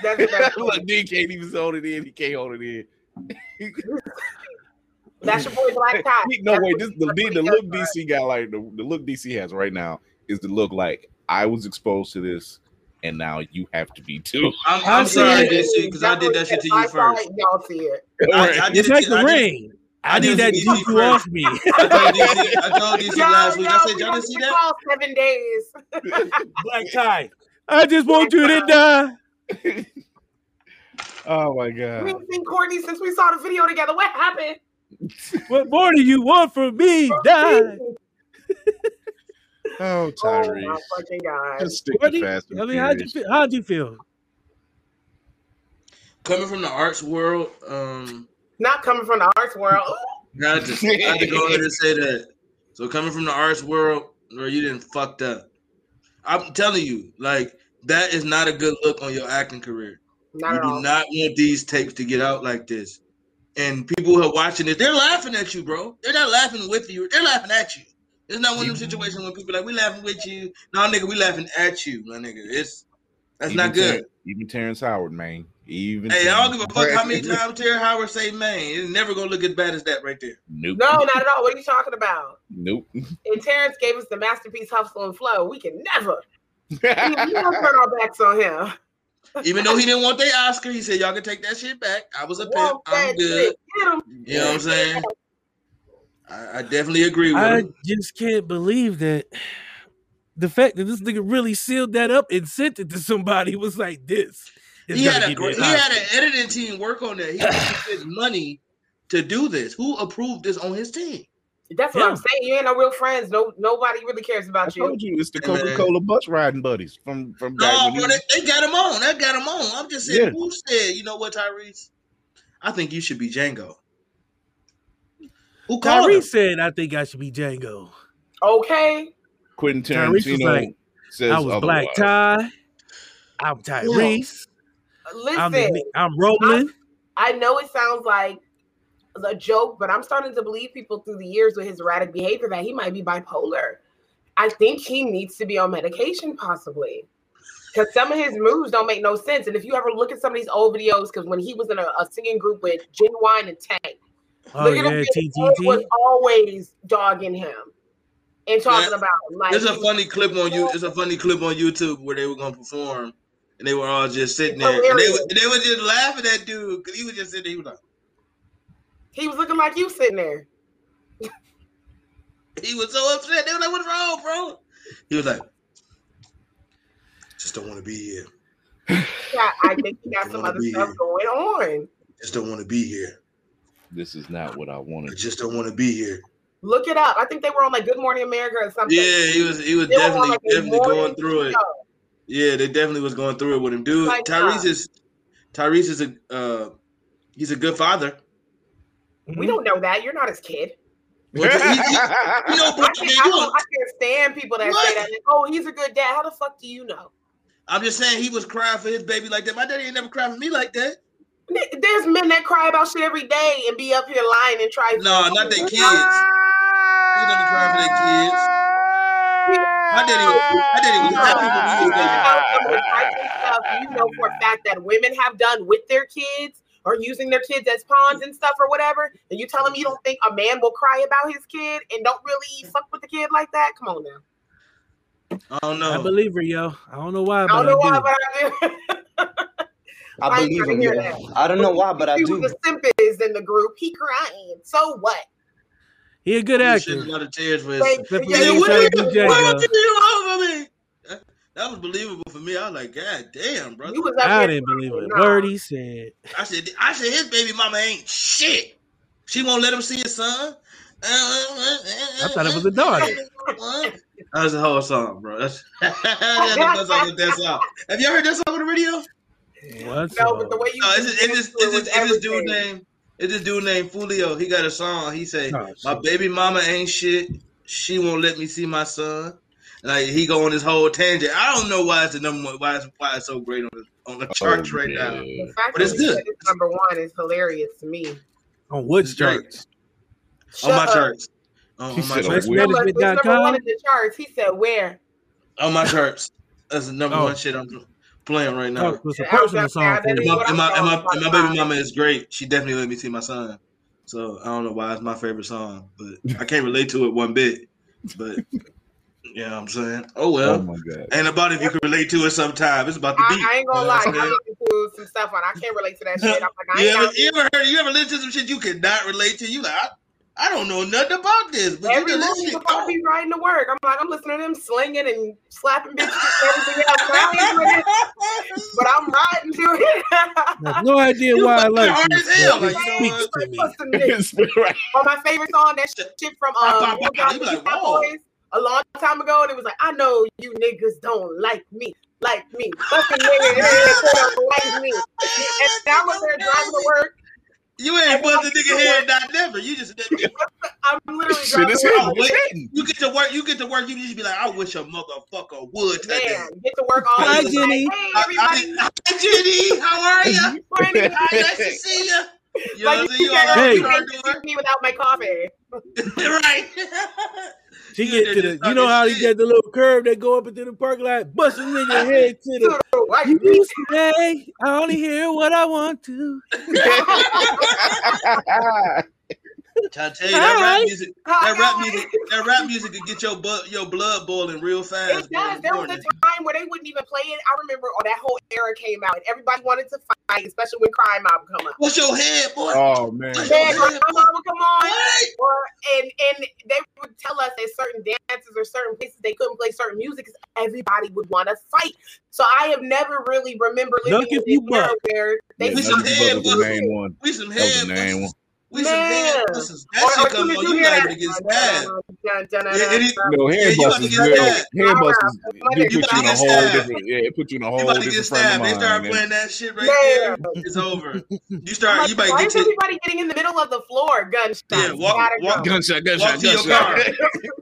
That's Look, D can't even hold it in. He can't hold it in. That's your boy Black Tie. no way, this the, the, the look DC got like the, the look DC has right now is the look like I was exposed to this, and now you have to be too. I'm, I'm sorry, DC, because I did that shit to I you saw first. it, y'all see it. I, I did It's like to- the I did- rain. I did need that to DC juju off me. I told DC, I told DC last week. I said, y'all didn't see that? called Seven days. Black tie. I just want you to die. Oh my god. we god! ain't seen Courtney since we saw the video together. What happened? What more do you want from me? Die. Oh, Oh Tyrese, my fucking god! just stick Courtney, to fast and I mean, how'd you feel? How'd you feel? Coming from the arts world, um, Not coming from the arts world. I had to, I had to go ahead and say that. So coming from the arts world, where you didn't fucked up. I'm telling you, like that is not a good look on your acting career. Not you at do all. not want these tapes to get out like this. And people who are watching this, they're laughing at you, bro. They're not laughing with you. They're laughing at you. It's not one of them situations when people are like, we laughing with you. No, nigga, we laughing at you, my nigga. It's that's Even not good. Ter- even Terrence Howard, man. Even Hey, I don't give a fuck how many times Terrence Howard say man. It's never gonna look as bad as that right there. Nope. No, not at all. What are you talking about? Nope. And Terrence gave us the masterpiece Hustle and Flow. We can never, we, we don't turn our backs on him. Even though he didn't want their Oscar, he said, Y'all can take that shit back. I was a pimp. I'm good. shit. Get him. You know what I'm saying? I, I definitely agree with I him. just can't believe that the fact that this nigga really sealed that up and sent it to somebody was like this. He had a great, he had an editing team work on that. He spent money to do this. Who approved this on his team? That's what I'm saying. You ain't no real friends. No, nobody really cares I about you. told you it's the Coca Cola bus riding buddies from from No, when bro, they, they got him on. That got him on. I'm just saying, Yeah. who said, you know what, Tyrese? I think you should be Django. Who called him? Said, "I think I should be Django." Okay. Quentin Tyrese was Tarantino like, says I was Black. Tie. I'm Tyrese. Listen, I'm, the, I'm Roland. I know it sounds like a joke, but I'm starting to believe people through the years with his erratic behavior that he might be bipolar. I think he needs to be on medication, possibly. Because some of his moves don't make no sense. And if you ever look at some of these old videos, because when he was in a, a singing group with Ginuwine and Tank, Oh look yeah, him, being- they was TGT. always dogging him and talking Yeah. about him. Like, There's a funny clip on you. There's a funny clip on YouTube where they were gonna perform, and they were all just sitting there, and they, hilarious. were- they were just laughing at dude because he was just sitting there. He was like, he was looking like you sitting there. he was so upset. They were like, "What's wrong, bro?" He was like, "Just don't want to be here. Yeah, I think he got some other stuff here. going on. Just don't want to be here. This is not what I wanted. I just don't want to be here." Look it up. I think they were on like Good Morning America or something. Yeah, he was. He was They were on, definitely like, definitely going through it. show. Yeah, they definitely was going through it with him, dude. Like, Tyrese is Tyrese is a uh, he's a good father. We don't know that. You're not his kid. Well, he- he- you know, I can't, I, don't, don't- I can't stand people that say that. Like, oh, he's a good dad. How the fuck do you know? I'm just saying he was crying for his baby like that. My daddy ain't never cried for me like that. Th- There's men that cry about shit every day and be up here lying and try. No, not their kids. He never cried for their kids. My daddy was, my daddy was happy for me. You know some of the trifling stuff you know for a fact that women have done with their kids or using their kids as pawns and stuff or whatever, and you tell them you don't think a man will cry about his kid and don't really fuck with the kid like that? Come on now. I don't know. I believe her, yo. I don't know why, I but I, don't know why, do. but I do. I I believe trying to him. hear yo. that. I don't know why, but I He do. the simp is in the group. He crying. So what? He a good He actor. a lot of tears for his. Thank- Yeah, what tried did you do do? What Django. did you over me? That, that was believable for me. I was like, God damn, brother. Was I didn't believe it. Nah. Word he said. I said, I said his baby mama ain't shit. She won't let him see his son. Uh, uh, uh, I thought it was a daughter. That's was the whole song, bro. That's, that's the best song with that song. Have you ever heard that song on the radio? What's No, but the way you No, it's just, it's just, it's just, it's this dude everything. named, it's this dude named Fulio. He got a song. He say, Oh, "My baby mama ain't shit. She won't let me see my son." Like he go on this whole tangent. I don't know why it's the number one. Why it's why it's so great on this on the oh, charts right now. The fact But it's good. it's number one is hilarious to me. On which It's charts? On my up. charts. On, on my charts. on No, number one in the charts. He said where? On my charts. That's the number Oh. one shit I'm playing right now. It's a Yeah, I was personal song for you. And my, and my, and my, baby mama is great. She definitely let me see my son. So I don't know why it's my favorite song, but I can't relate to it one bit. But you know what I'm saying? Oh well. Oh my god. Ain't about if you can relate to it sometime. It's about the beat. I, I ain't gonna You know lie. I I'm listen to some stuff on. I can't relate to that shit. I'm like, I You ain't ever, you ever heard? You ever listen to some shit you cannot relate to? You like, I, I don't know nothing about this, but you Every can morning listen. before I be riding to work, I'm like, I'm listening to them slinging and slapping bitches and everything else. I ain't doing it, but I'm riding to it. I have no idea You why I fucking like hard as hell, but it like, you know speaks to me. Busting right. Or my favorite song, that shit from Pop, um, pop, Lil pop. Jon You be like, Beach. Boys a long time ago, and it was like, I know you niggas don't like me, like me, fucking niggas don't like me. And I was there driving to work. You ain't busting nigga head not never. You just I'm literally Shit driving is to hell. work. wait. You get to work. You get to work. You need to be like, I wish a motherfucker would. Man, get to work all Hi, day. Jenny. Like, hey, everybody. I- Hi, Jenny. How are you? Morning. Hi, nice to see you. You know Like, what I'm saying? you You all can't, right? Hey. you You can't all see me without my coffee. right? right. She You get did to this the, you know fucking how you shit. get to the you know how he get the little curve that go up into the parking lot, bust a nigga head to the. You say I only hear what I want to. Trying to tell you that rap music, that rap music, that rap music could get your bu- your blood boiling real fast. It does. There was a time where they wouldn't even play it. I remember oh, that whole era came out, and everybody wanted to fight, especially when Crime Mob come up. What's your head, boy? Oh man. What's Man, Crime head? Mob would come on, What? or and and they would tell us at certain dances or certain places they couldn't play certain music because everybody would want to fight. So I have never really remember living Duck in if you this era where they Yeah, We used some Nugget to head Bug was the busters. one. We some That was head the main one. busters. We some head Man. busters. That Or, or shit as come on, you you hear that, to get stabbed. is- No, Yeah, head you about to busters. get stabbed. head busters. You put you in a whole different. Yeah, it put you in a You whole to get different frame stabbed. of They mind. start playing that shit right Man. there. It's over. You start. You might why is everybody getting in the middle of the floor? Gunshots. Yeah, walk- walk- Gunshot, gunshot, gunshot.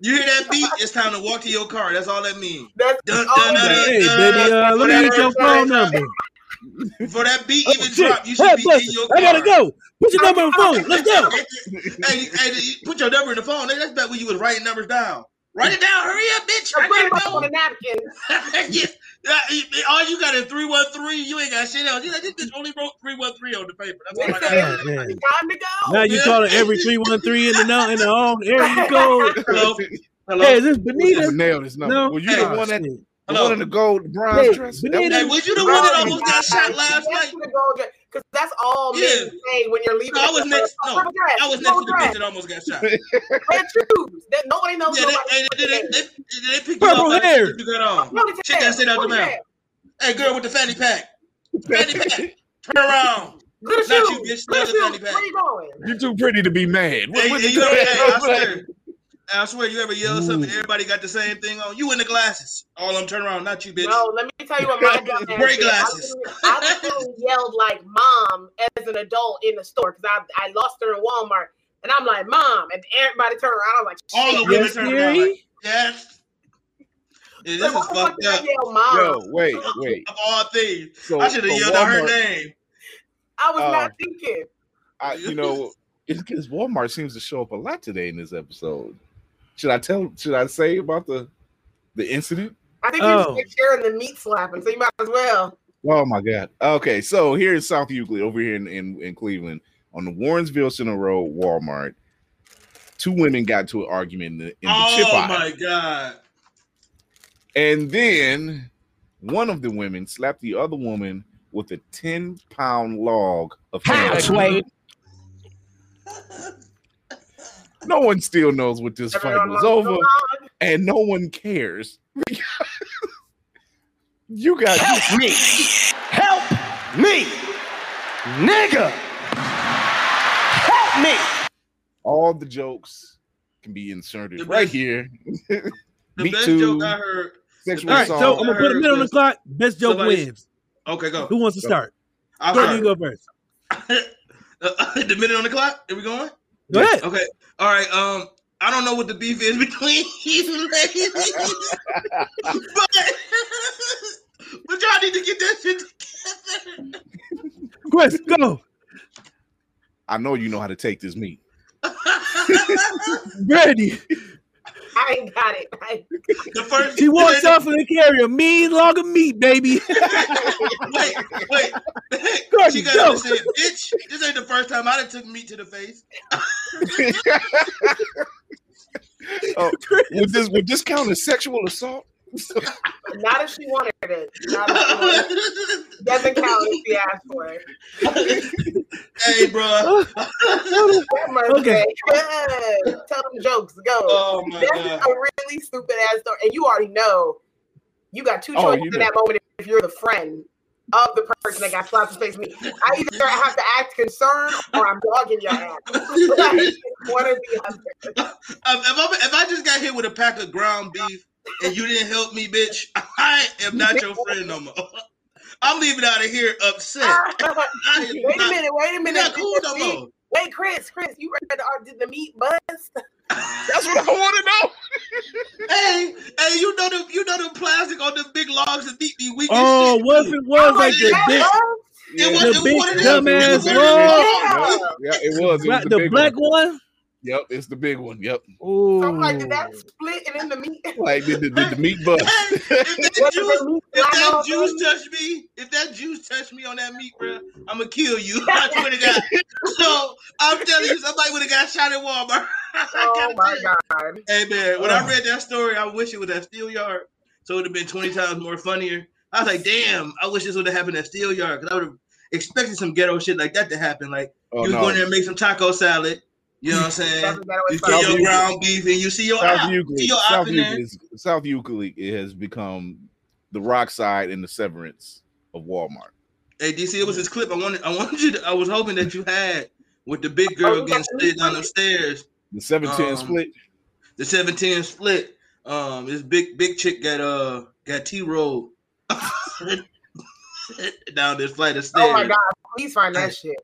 You hear that beat? It's time to walk to your car. That's all that means. That's Dun, all dun, it dun. Hey, dun, baby, uh, let me get your phone number. Before that beat Oh, even shit. drop, you should Head be buster. in your car. I gotta go. Put your number on the phone. Let's go. hey, hey, put your number in the phone. That's back when you was writing numbers down. Write it down. Hurry up, bitch. I gotta up on go. a napkin. yeah. Uh, All you got is 313. You ain't got shit else. You like, this bitch only wrote 313 on the paper. That's all I got. God. Time to go. Now you Yeah. call it every 313 in the no in the home area code. Hello? Hello? Hey, is this Benita? Nailed his number. No. Were you Hey. the one that shit. The Hello? one in the gold bronze Hey, dress? Benita. That Hey, was you the one that almost got shot last night? Because that's all men Yeah. say when you're leaving. No, I was next. No, I was next to the bitch that almost got shot. Red shoes. That nobody knows. Yeah, they, nobody they, they, they, they, they pick you Purple up. hair. You got on. Ponytail, Shit that sit out the mouth. Hey, girl with the fanny pack. Fanny pack. Turn around. Good Not shoes. you, bitch. Good Not the fanny shoes. pack. Where you going? You're too pretty to be mad. What, Hey, what hey, you you ever, doing? hey, I swear. You ever yell something, everybody got the same thing on. You in the glasses. All I'm turn around, not you, bitch. No, let me tell you what my dumb ass Gray did. I glasses. literally- I literally yelled like "mom" as an adult in the store because I I lost her in Walmart, and I'm like "mom," and everybody turned around. I'm like, All the "Shit." women Yes, turn around like, yes. Yeah, this Like, is what the fuck fucked up. yell "mom"? Yo, wait, wait. Of all things. So, I should have so yelled out her name. I was Uh, not thinking. I, you know, it's because Walmart seems to show up a lot today in this episode. Should I tell? Should I say about the the incident? I think Oh. you're sharing the meat slapping, so you might as well. Oh my god. Okay, so here in South Euclid, over here in, in, in Cleveland, on the Warrensville Center Road Walmart, two women got to an argument in the, in the oh, chip Oh my god. And then one of the women slapped the other woman with a 10 pound log of House hamburger. weight. No one still knows what this fight was over, and no one cares. you got Help me. Help me. Nigga. Help me. all the jokes can be inserted The right best- here. The Me best too. joke I heard. Sexual All right, assault. so I'm gonna put a minute on the clock. Best joke Somebody- wins. Okay, go. Who wants to start? I'll Courtney, you go first. the minute on the clock. Are we going? Go ahead. Okay. All right. Um, I don't know what the beef is between these ladies, but but y'all need to get that shit. together. Chris, go. I know you know how to take this meat. Brandy. I ain't got it. I, The first She walks off and they carry a mean log of meat, baby. wait, wait. Gordon, she got to understand, bitch. This ain't the first time I done took meat to the face. Oh, would this would this count as sexual assault? not if she wanted it. Not if she wanted it. Doesn't count if she asked for it. hey, bro. Okay. "Yeah, Tell them jokes. Go. Oh, my That's God. a really stupid ass story. And you already know you got two choices you in know. that moment if you're the friend of the person that got slapped in the face. Me. I either have to act concerned or I'm dogging your ass. like, one or the other. Um, if, I, if I just got hit with a pack of ground beef and you didn't help me, bitch, I am not your friend no more. I'm leaving out of here upset. I am wait a not- minute, wait a We're minute. not cool no more. Wait, Chris, Chris, you read the art? Did the meat bust? That's what I want to know. Hey, hey, you know the you know the plastic on the big logs that beat me weak. as Oh, shit, what if it was like the big, bust? It was, the it big one of dumbass one log? Yeah, yeah, it was. It was the, the, big black one. One? Yep, it's the big one. Yep. Oh, So I'm like, did that split and then the meat? Like did the, did the meat bust? If that juice, the if that fly juice off? touched me, if that juice touched me on that meat, bro, I'm gonna kill you. I swear to God. So I'm telling you, somebody would have got shot at Walmart. I Oh gotta my tell you. god. Hey man, when I Oh. read that story, I wish it was at Steel Yard, so it would have been 20 times more funnier. I was like, damn, I wish this would have happened at Steel Yard because I would have expected some ghetto shit like that to happen. Like Oh you no. go in there and make some taco salad. You know what I'm saying? That's what that You South your Euclid. ground beef and you see your South op, Euclid. see your South. Euclid, South Euclid it has become the rock side and the severance of Walmart. Hey DC, it was this clip. I wanted, I wanted you. To, I was hoping that you had with the big girl Oh, getting slid down the stairs. The 710 Um, split. The seven ten split. Um, this big big chick got uh got T rolled down this flight of stairs. Oh my god. Please find that shit.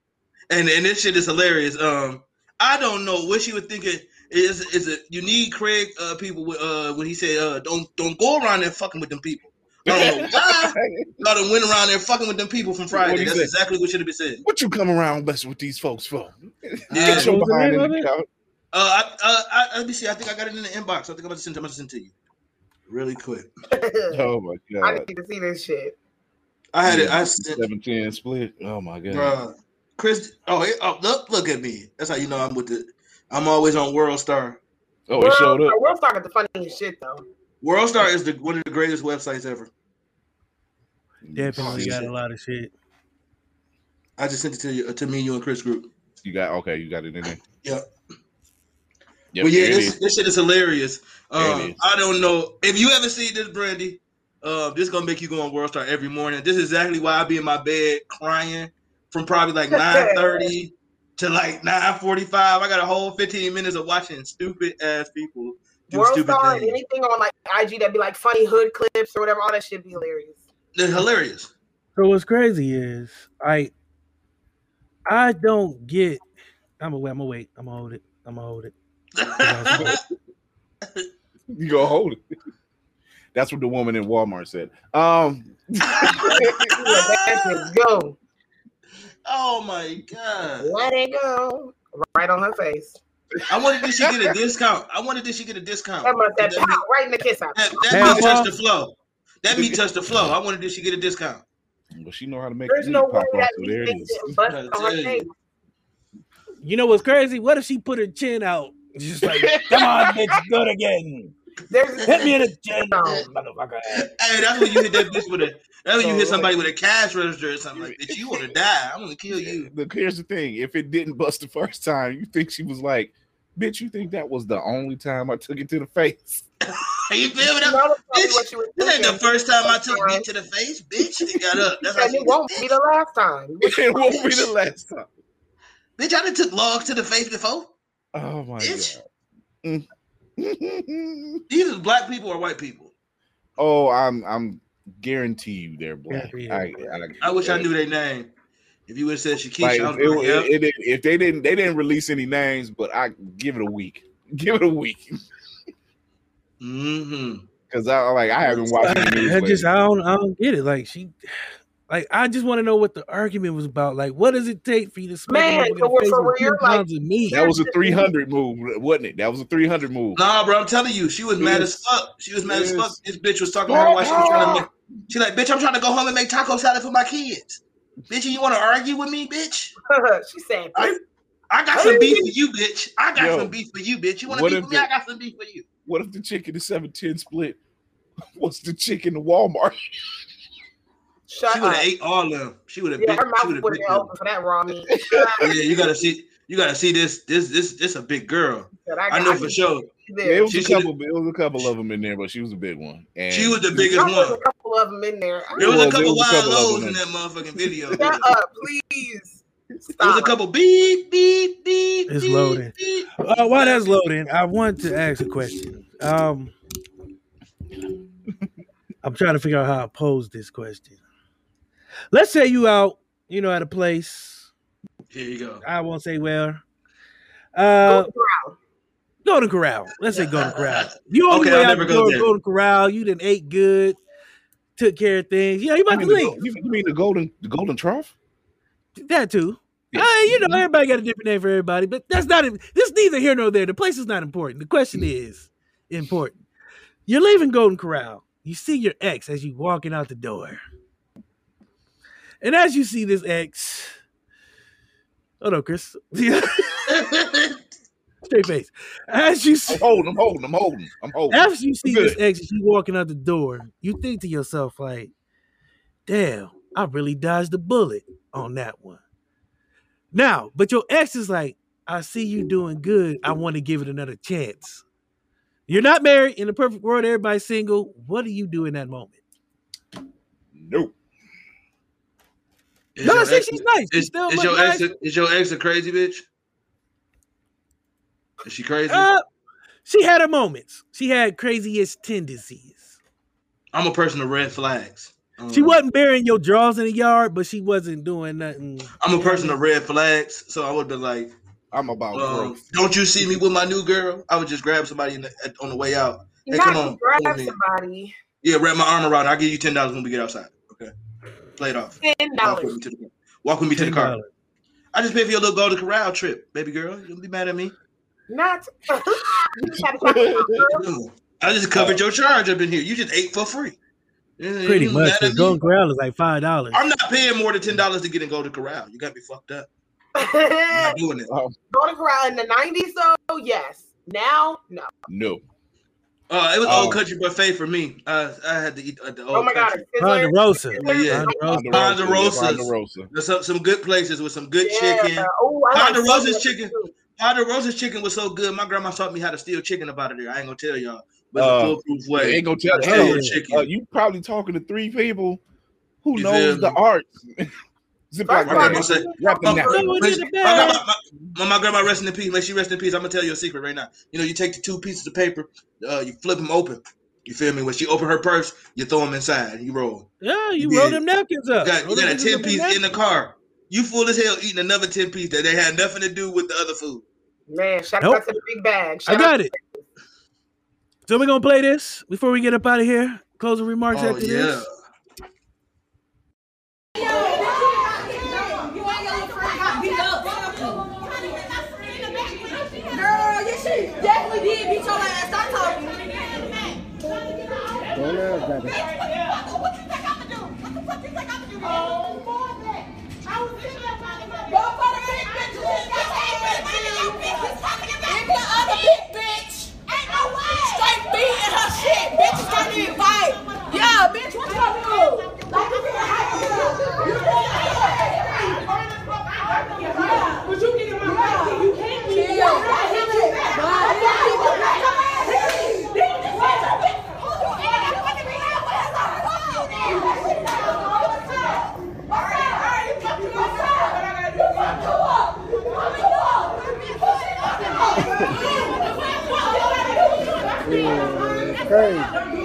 and and this shit is hilarious. Um, I don't know what she was thinking. Is is it you need Craig uh people with uh when he said uh don't don't go around there fucking with them people. I don't know why. Y'all done went around there fucking with them people from Friday. That's say? exactly what should have been said. What you come around messing with these folks for? Yeah. Get your What was the behind in the couch. Uh, I, uh, I, let me see. I think I got it in the inbox. I think I'm about to send. I'm about to send to you, really quick. Oh my god! I didn't even see this shit. I had it. I Yeah, sent, 710 split. Oh my god. bruh. Chris. Oh, it- oh, look, look at me. That's how you know I'm with the. I'm always on World Star. Oh, it showed up. World Star got the funniest shit though. World Star is the one of the greatest websites ever. Definitely got a lot of shit. I just sent it to you, to me, you, and Chris group. You got okay, you got it in there. Yep. Yep, but yeah, this, this shit is hilarious. Um, is. I don't know if you ever see this, Brandy. Uh, this gonna make you go on World Star every morning. This is exactly why I be in my bed crying from probably like nine thirty to like nine forty five. I got a whole fifteen minutes of watching stupid ass people do World stupid Star and things. anything on like IG that'd be like funny hood clips or whatever, all that shit be hilarious. They're hilarious. So what's crazy is I I don't get I'm gonna wait, I'm gonna wait, I'm gonna hold it. I'm gonna hold it. You gonna hold it. That's what the woman in Walmart said. Um go. Oh my god! Let it go. Right on her face. I wanted did she get a discount? I wanted did she get a discount? That must that That pow, right in the kiss out. That, that Half meat touched the flow. That meat touched the flow. I wanted did she get a discount? Well, she know how to make There's no pop way off, that so meat there it thing is. didn't bust I on tell her you. You know what's crazy? What if she put her chin out? Just like, come on, bitch, good again. There's Hit me in the chin, motherfucker. Hey, that's when you hit that bitch with a. That's when you hit somebody with a cash register or something like that. You want to die? I'm gonna kill you. Look, here's the thing: if it didn't bust the first time, you think she was like, "Bitch, you think that was the only time I took it to the face?" You feel me? You know, that's probably Bitch, what this ain't the first time I took it to the face, bitch. It got up. That's how And it won't be the last time. it won't be the last time. Bitch, I done took logs to the face before. Oh my Bitch. god. Mm. These is black people or white people. oh, I'm I'm guarantee you they're black. Yeah, I, I, I wish I knew their name. If you would have said Shakisha, Like, I if, was like, it- it- it- if they didn't they didn't release any names, but I give it a week. Give it a week Mm-hmm. because I like I haven't watched the news I just. I don't I don't get it. Like she Like, I just want to know what the argument was about. Like, what does it take for you to smack Man, a motherfucker in so the we're- face so with we're- 10 you're like- pounds of meat? That was a 300 move, wasn't it? That was a 300 move. Nah, bro, I'm telling you, she was mad as fuck. She was mad as fuck. This bitch was talking to her while she was trying to make. She like, bitch, I'm trying to go home and make taco salad for my kids. Bitch, you want to argue with me, bitch? she saying, I, I got some beef for you, bitch. I got Yo, some beef for you, bitch. You want to what beef if for me? the- I got some beef for you. What if the chicken is 710 split? What's the chicken in Walmart? Shut She would have ate all of them. She would have. Yeah, her mouth would have been open for that raw meat. yeah, you gotta see. You gotta see this. This. This. This a big girl. Said, I, know for sure. Yeah, there. it was She a couple. It was a couple of them in there, but she was a big one. And She was the biggest There was one. a couple of them in there. There was was- a couple there was a wild couple lows in in that motherfucking video. Shut up, please. There was a couple beep beep beep. It's beep, loading. beep. Uh, while that's loading, I want to ask a question. Um, I'm trying to figure out how I pose this question. Let's say you out, you know, at a place. Here you go. I won't say where. Uh, Golden Corral. Golden Corral. Let's say Golden Corral. You on Okay, way out never the go door, there. Golden Corral. You didn't ate good, took care of things. You know, you you about mean, to leave. go- you you mean the golden the golden trough? That too. Uh, you know, everybody got a different name for everybody, but that's not. This neither here nor there. The place is not important. The question is important. You're leaving Golden Corral. You see your ex as you walking out the door, and as you see this ex, hold on, Chris. Straight face. As you see, I'm holding. I'm holding. I'm holding. I'm holding. after you see this ex as you walking out the door, you think to yourself like, "Damn, I really dodged the bullet on that one." Now, but your ex is like, "I see you doing good. I want to give it another chance." You're not married. In the perfect world, everybody's single. What do you do in that moment? Nope. Is No, your see, ex- she's nice. She's Is, still is much your ex? A, is your ex a crazy bitch? Is she crazy? Uh, she had her moments. She had craziest tendencies. I'm a person of red flags. Um, She wasn't burying your drawers in the yard, but she wasn't doing nothing. I'm a person of red flags, so I would be like, I'm about um, growth. "Don't you see me with my new girl?" I would just grab somebody in the, on the way out. Hey, come on, grab come with me. somebody. Yeah, wrap my arm around. her. I'll give you ten dollars when we get outside. Okay, play it off. Ten Walk with dollars. me to the, walk with me to the car. I just paid for your little Golden Corral trip, baby girl. You don't be mad at me. Not. you just had to talk about girl. I just covered oh. your charge up in here. You just ate for free. Pretty you much. mad at me? Golden Corral is like five dollars. I'm not paying more than ten dollars to get in Golden Corral. You got me fucked up. I'm not doing it. Golden Corral in the nineties, though, yes. Now, no. No. Uh, it was Oh. old country buffet for me. Uh, I had to eat at the old Oh my god, country. a sizzler. Ponderosa. Yeah, yeah. Ponderosa. Ponderosa. There's some, some good places with some good Yeah. chicken. Oh, I like Ponderosa's chicken. too. Ponderosa's chicken was so good. My grandma taught me how to steal chicken about it. There, I ain't gonna tell y'all, but Uh, it's a foolproof way. ain't gonna tell to hey, uh, you probably talking to three people who You knows the me? art. Zip First like of all, grandma said- wrap My, them grandma rest in peace. May she rest in peace. I'm gonna tell you a secret right now. You know, you take the two pieces of paper, uh, you flip them open. You feel me? When she open her purse, you throw them inside and you roll. Yeah, you Yeah. roll them napkins You up. got, you got a ten piece up. in the car. You full as hell eating another ten piece that they had nothing to do with the other food. Man, shout Nope. out to the big bag. I got out it. So we're gonna play this before we get up out of here. Closing remarks Oh after yeah. this. Girl, you should definitely did beat your ass. Stop talking. Don't know, baby. What you think I'ma do? What the fuck you think I'ma do? Oh, boy, that. I was sitting there trying to get Go for the big bitches. You ain't been minding your business talking about If the other big bitch ain't no way. Straight beating her shit. Bitches can't even fight. Yeah, bitch, what you gonna do? Like you feel hype. You. Yeah. But you get in my you can't be. Yeah. Crazy.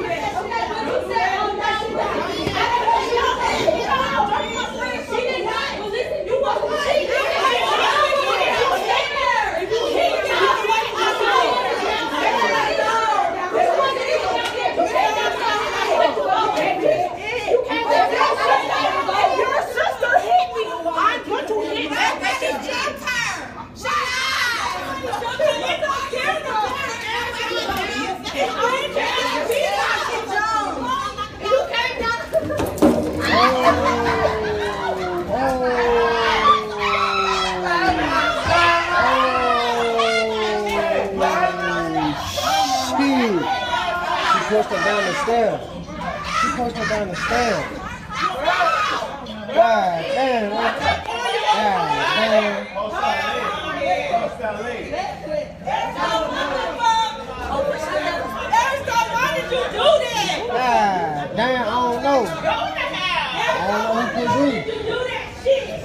Pushed her down the stairs. God damn. God damn. God damn, I don't know. I don't know who pushed who.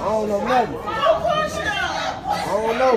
I don't know nothing. I don't know.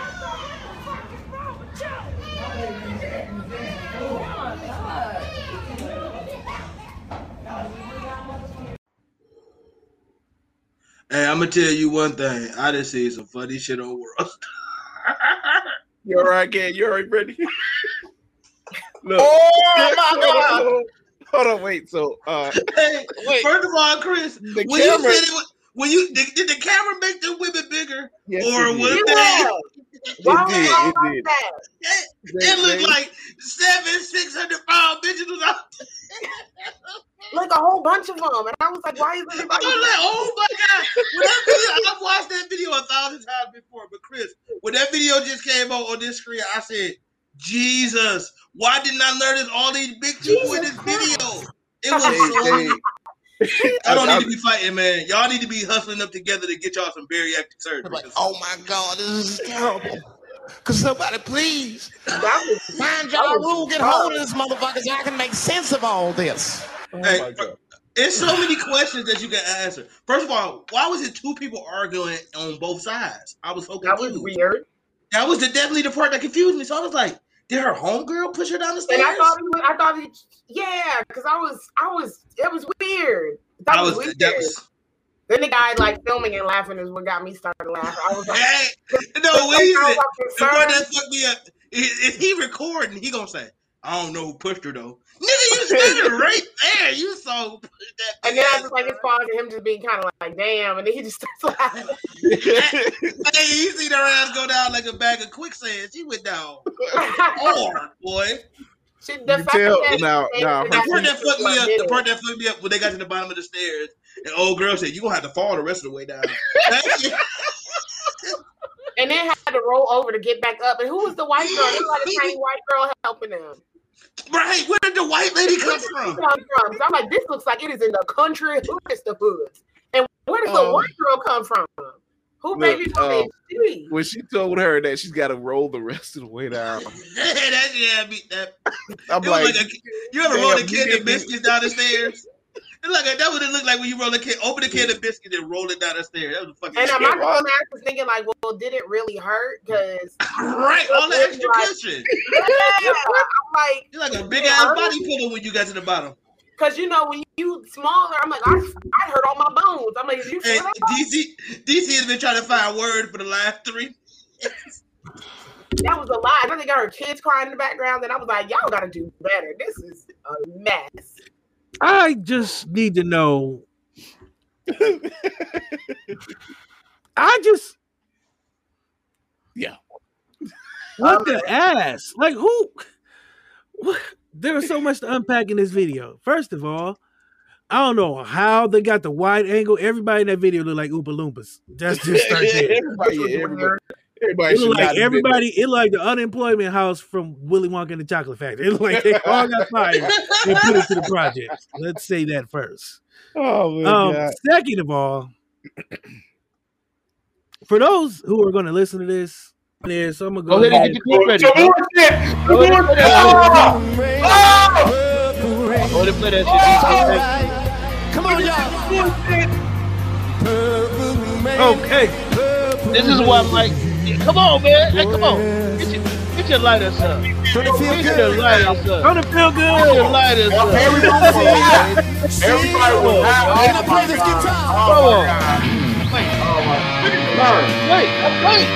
Hey, I'm gonna tell you one thing. I just seen some funny shit on world. you're right, Ken? You all right, Brittany? Look. Oh, my God. Hold on, wait. So, uh, Hey, Wait. first of all, Chris, The when camera- you said it, when you did, did the camera make the women bigger, Yes, or it was did. they? Why It did, it like did. that? It, it looked like seven, six hundred pound bitches was out. Like a whole bunch of them, and I was like, "Why is I everybody?" was like, oh my god! When that video, I've watched that video a thousand times before, but Chris, when that video just came out on this screen, I said, Jesus, why didn't I notice all these big people in this video? It was so. They- I don't I- need to be fighting, man. Y'all need to be hustling up together to get y'all some bariatric surgery. Like, Oh my God, this is terrible. Cause somebody please That find y'all rule, get hold of this motherfucker so I can make sense of all this. Oh hey, it's so many questions that you can answer. First of all, why was it two people arguing on both sides? I was so that was weird. That was the definitely the part that confused me. So I was like, did her homegirl push her down the stairs? And I thought, it was, I thought, it, yeah, because I was, I was, it was weird. That, I was, was weird. that was Then the guy like filming and laughing is what got me started laughing. I was like, hey, no I Weezy. was The part that fucked me up is, is he recording, he gonna say, I don't know who pushed her though. Nigga, you standing right there. You so. And then I just like his pause and him just being kind of like, damn, and then he just starts laughing. hey, you see her ass go down like a bag of quicksand. She went down hard, boy. She, the You fact tell- that now- now- they The part that people fucked me up, the part that fucked me up when they got to the bottom of the stairs, and old girl said, "You gonna have to fall the rest of the way down." and then had to roll over to get back up. And who was the white girl? It was like a tiny white girl helping them. Right? Where did the white lady come Where did she from? come from? So I'm like, this looks like it is in the country hoodest the hoods. And where does the Um, white girl come from? Who look, baby um, um, she? when she told her that she's got to roll the rest of the way down, that yeah, beat that. I'm like, like a, you ever roll a kid you can gave of me- biscuits down the stairs? It's like that would it looked like when you roll a can, open a can of biscuit and roll it down the stairs. That was a fucking. And my scary. dumbass was thinking like, well, did it really hurt? Because right, all the extra like, cushion. yeah, I'm like, You're like a big ass body pillow when you got to the bottom. Because you know when you smaller, I'm like, I, I hurt all my bones. I'm like, you Hey. DC DC has been trying to find a word for the last three. That was a lie. Then they got her kids crying in the background, and I was like, y'all got to do better. This is a mess. I just need to know. I just yeah. What um, the ass? Like who? What? There was so much to unpack in this video. First of all, I don't know how they got the wide angle. Everybody in that video looked like Oompa Loompas. That's just start there. everybody, yeah, everybody, everybody It looked like everybody. It like the unemployment house from Willy Wonka and the Chocolate Factory. It like they all got fired and put into the project. Let's say that first. Oh my Um, god! second of all, for those who are going to listen to this, there, so I'm gonna go, Go ahead ahead. and get your clip ready. Some bro. Go ahead and play that shit. Go ahead and play that shit. Come on, y'all. Okay. This is why I'm like, come on, man. Hey, come on. Get your, get your lighters up. Get your lighters up. Don't it feel good? Get your lighters up. Everybody was happy. Can I play this guitar? Come on. Wait. Wait. Wait.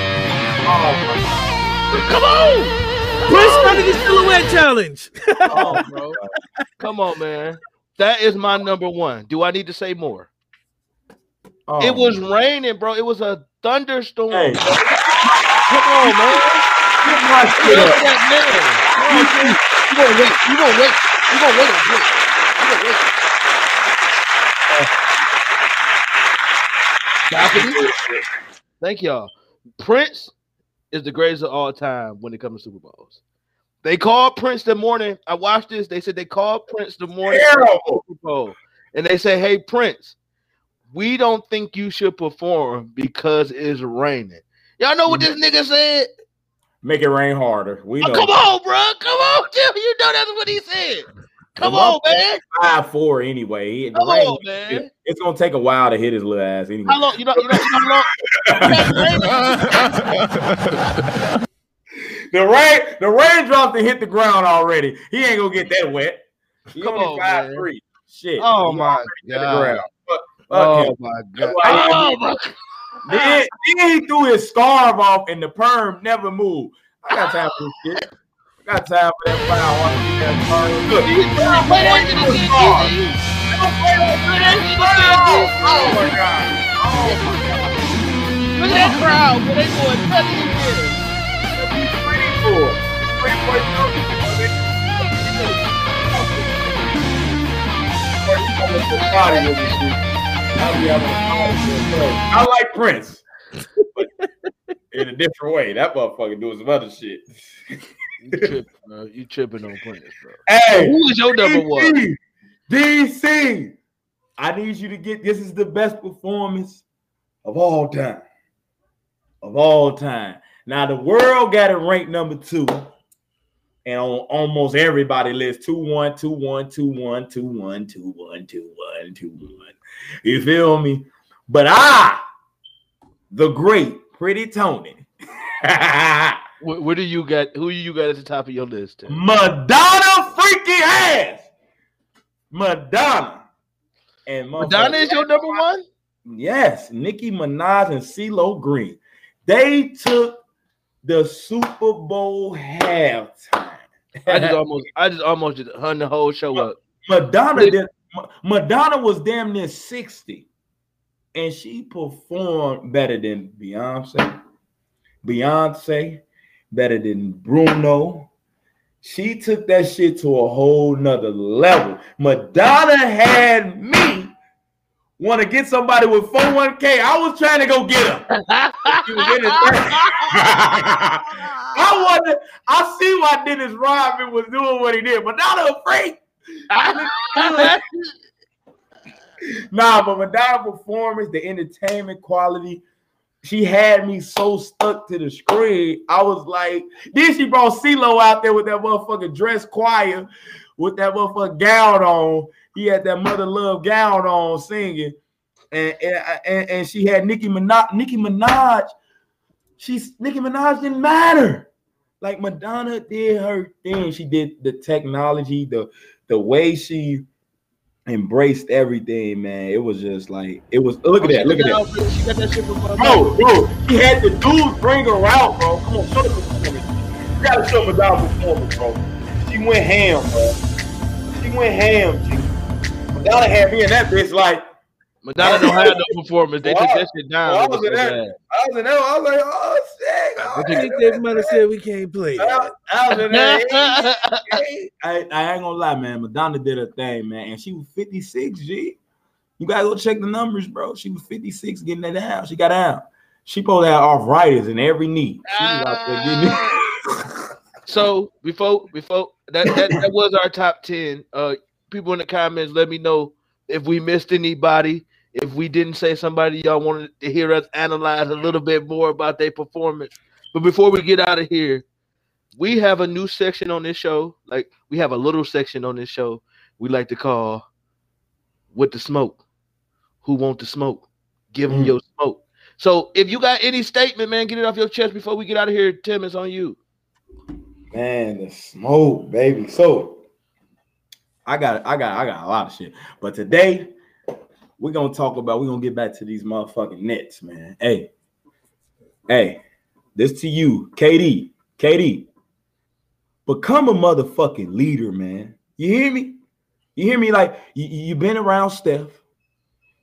Oh, Come on. Prince under the silhouette challenge. Come on, bro. Come on, man. That is my number one. Do I need to say more? Oh. It was raining, bro. It was a thunderstorm. Hey. Come on, man. Get my shit Look up. at that man. Come on, man. You gonna wait? You gonna wait? You gonna wait? on Prince. You gonna wait? Balcony? Thank y'all. Prince is the greatest of all time when it comes to Super Bowls. They called Prince the morning. I watched this. They said they called Prince the morning of the Terrible. Super Bowl, and they say, "Hey Prince, we don't think you should perform because it's raining." Y'all know what this nigga said? Make it rain harder. We Oh, come on, bro. Come on, Jim. You know that's what he said. Come on, man. Five four anyway. Come rain- on, man. It's gonna take a while to hit his little ass anyway. How long? You know? You know? You know how long? the rain, the raindrops that hit the ground already. He ain't gonna get that wet. He Come on, five man. three. Shit. Oh He my God. fuck Oh him. my god. Oh my. Then, then he threw his scarf off and the perm never moved. I got time for this shit. I got time for that foul. I wanna get that perm. Look, wait, wait, wait, wait, Oh my god. Look at that crowd. Where they going in here. Pretty cool. Pretty boy, I like Prince, but in a different way. That motherfucker doing some other shit. You tripping, bro. You tripping on Prince, bro. Hey, Who is your number one? DC, DC, I need you to get this is the best performance of all time. Of all time. Now the world got it ranked number two. And on almost everybody list 2 1, 2 1, 2 1, 2 1, 2 1, 2 1, 2 1. You feel me? But I, the great Pretty Tony, Where, where do you got? Who you got at the top of your list? Tim? Madonna freaky ass. Madonna. And Madonna is your number one? Yes, Nicki Minaj and CeeLo Green. They took the Super Bowl halftime. I just almost, I just almost just hung the whole show up. Madonna did. Ma- Madonna was damn near 60, and she performed better than Beyonce, Beyonce, better than Bruno. She took that shit to a whole nother level. Madonna had me want to get somebody with 401k. I was trying to go get her. She was in. I wanted, I see why Dennis Rodman was doing what he did, not a freak. nah, but Madonna performance, the entertainment quality, she had me so stuck to the screen. I was like, then she brought CeeLo out there with that motherfucking dress choir, with that motherfucking gown on. He had that mother love gown on singing. And, and, and, and she had Nicki Minaj. Nicki Minaj, she's Nicki Minaj didn't matter. Like Madonna did her thing. She did the technology, the the way she embraced everything, man. It was just like it was. Look at oh, that. Look at that. She got that shit from Bro, bro, he had the dudes bring her out, bro. Come on, show the performance. You gotta show Madonna performance, bro. She went ham, bro. She went ham, G. Madonna had me in that bitch like. Madonna don't have no performance. They took that shit down. I It was was in so that. I was in that. I was like, oh shit. I think they might have said we can't play. I, I was in that. I, I ain't gonna lie, man. Madonna did her thing, man, and she was 56. G, you gotta go check the numbers, bro. She was 56 getting that down. She got out. She pulled out have writers in every knee. She was out So before before that, that that was our top ten. Uh, people in the comments, let me know if we missed anybody. If we didn't say somebody y'all wanted to hear us analyze a little bit more about their performance. But before we get out of here, we have a new section on this show. Like we have a little section on this show we like to call "With the Smoke." Who want the smoke? Give them Mm. your smoke. So if you got any statement, man, get it off your chest before we get out of here. Tim, it's on you. Man, the smoke, baby. So I got I got I got a lot of shit. But today we're gonna talk about we're gonna get back to these motherfucking nets, man. Hey, hey, this to you, KD. KD, become a motherfucking leader, man. You hear me? You hear me? Like you, you- been around Steph.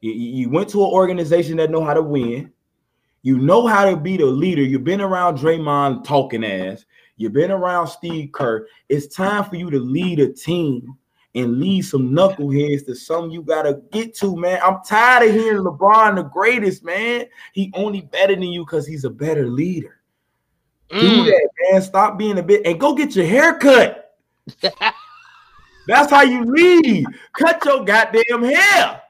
You you went to an organization that know how to win. You know how to be the leader. You've been around Draymond talking ass. You've been around Steve Kerr. It's time for you to lead a team and lead some knuckleheads to some you gotta get to, man. I'm tired of hearing LeBron the greatest, man. He only better than you because he's a better leader. Do Mm. that, man. Stop being a bit and go get your hair cut. That's how you lead. Cut your goddamn hair.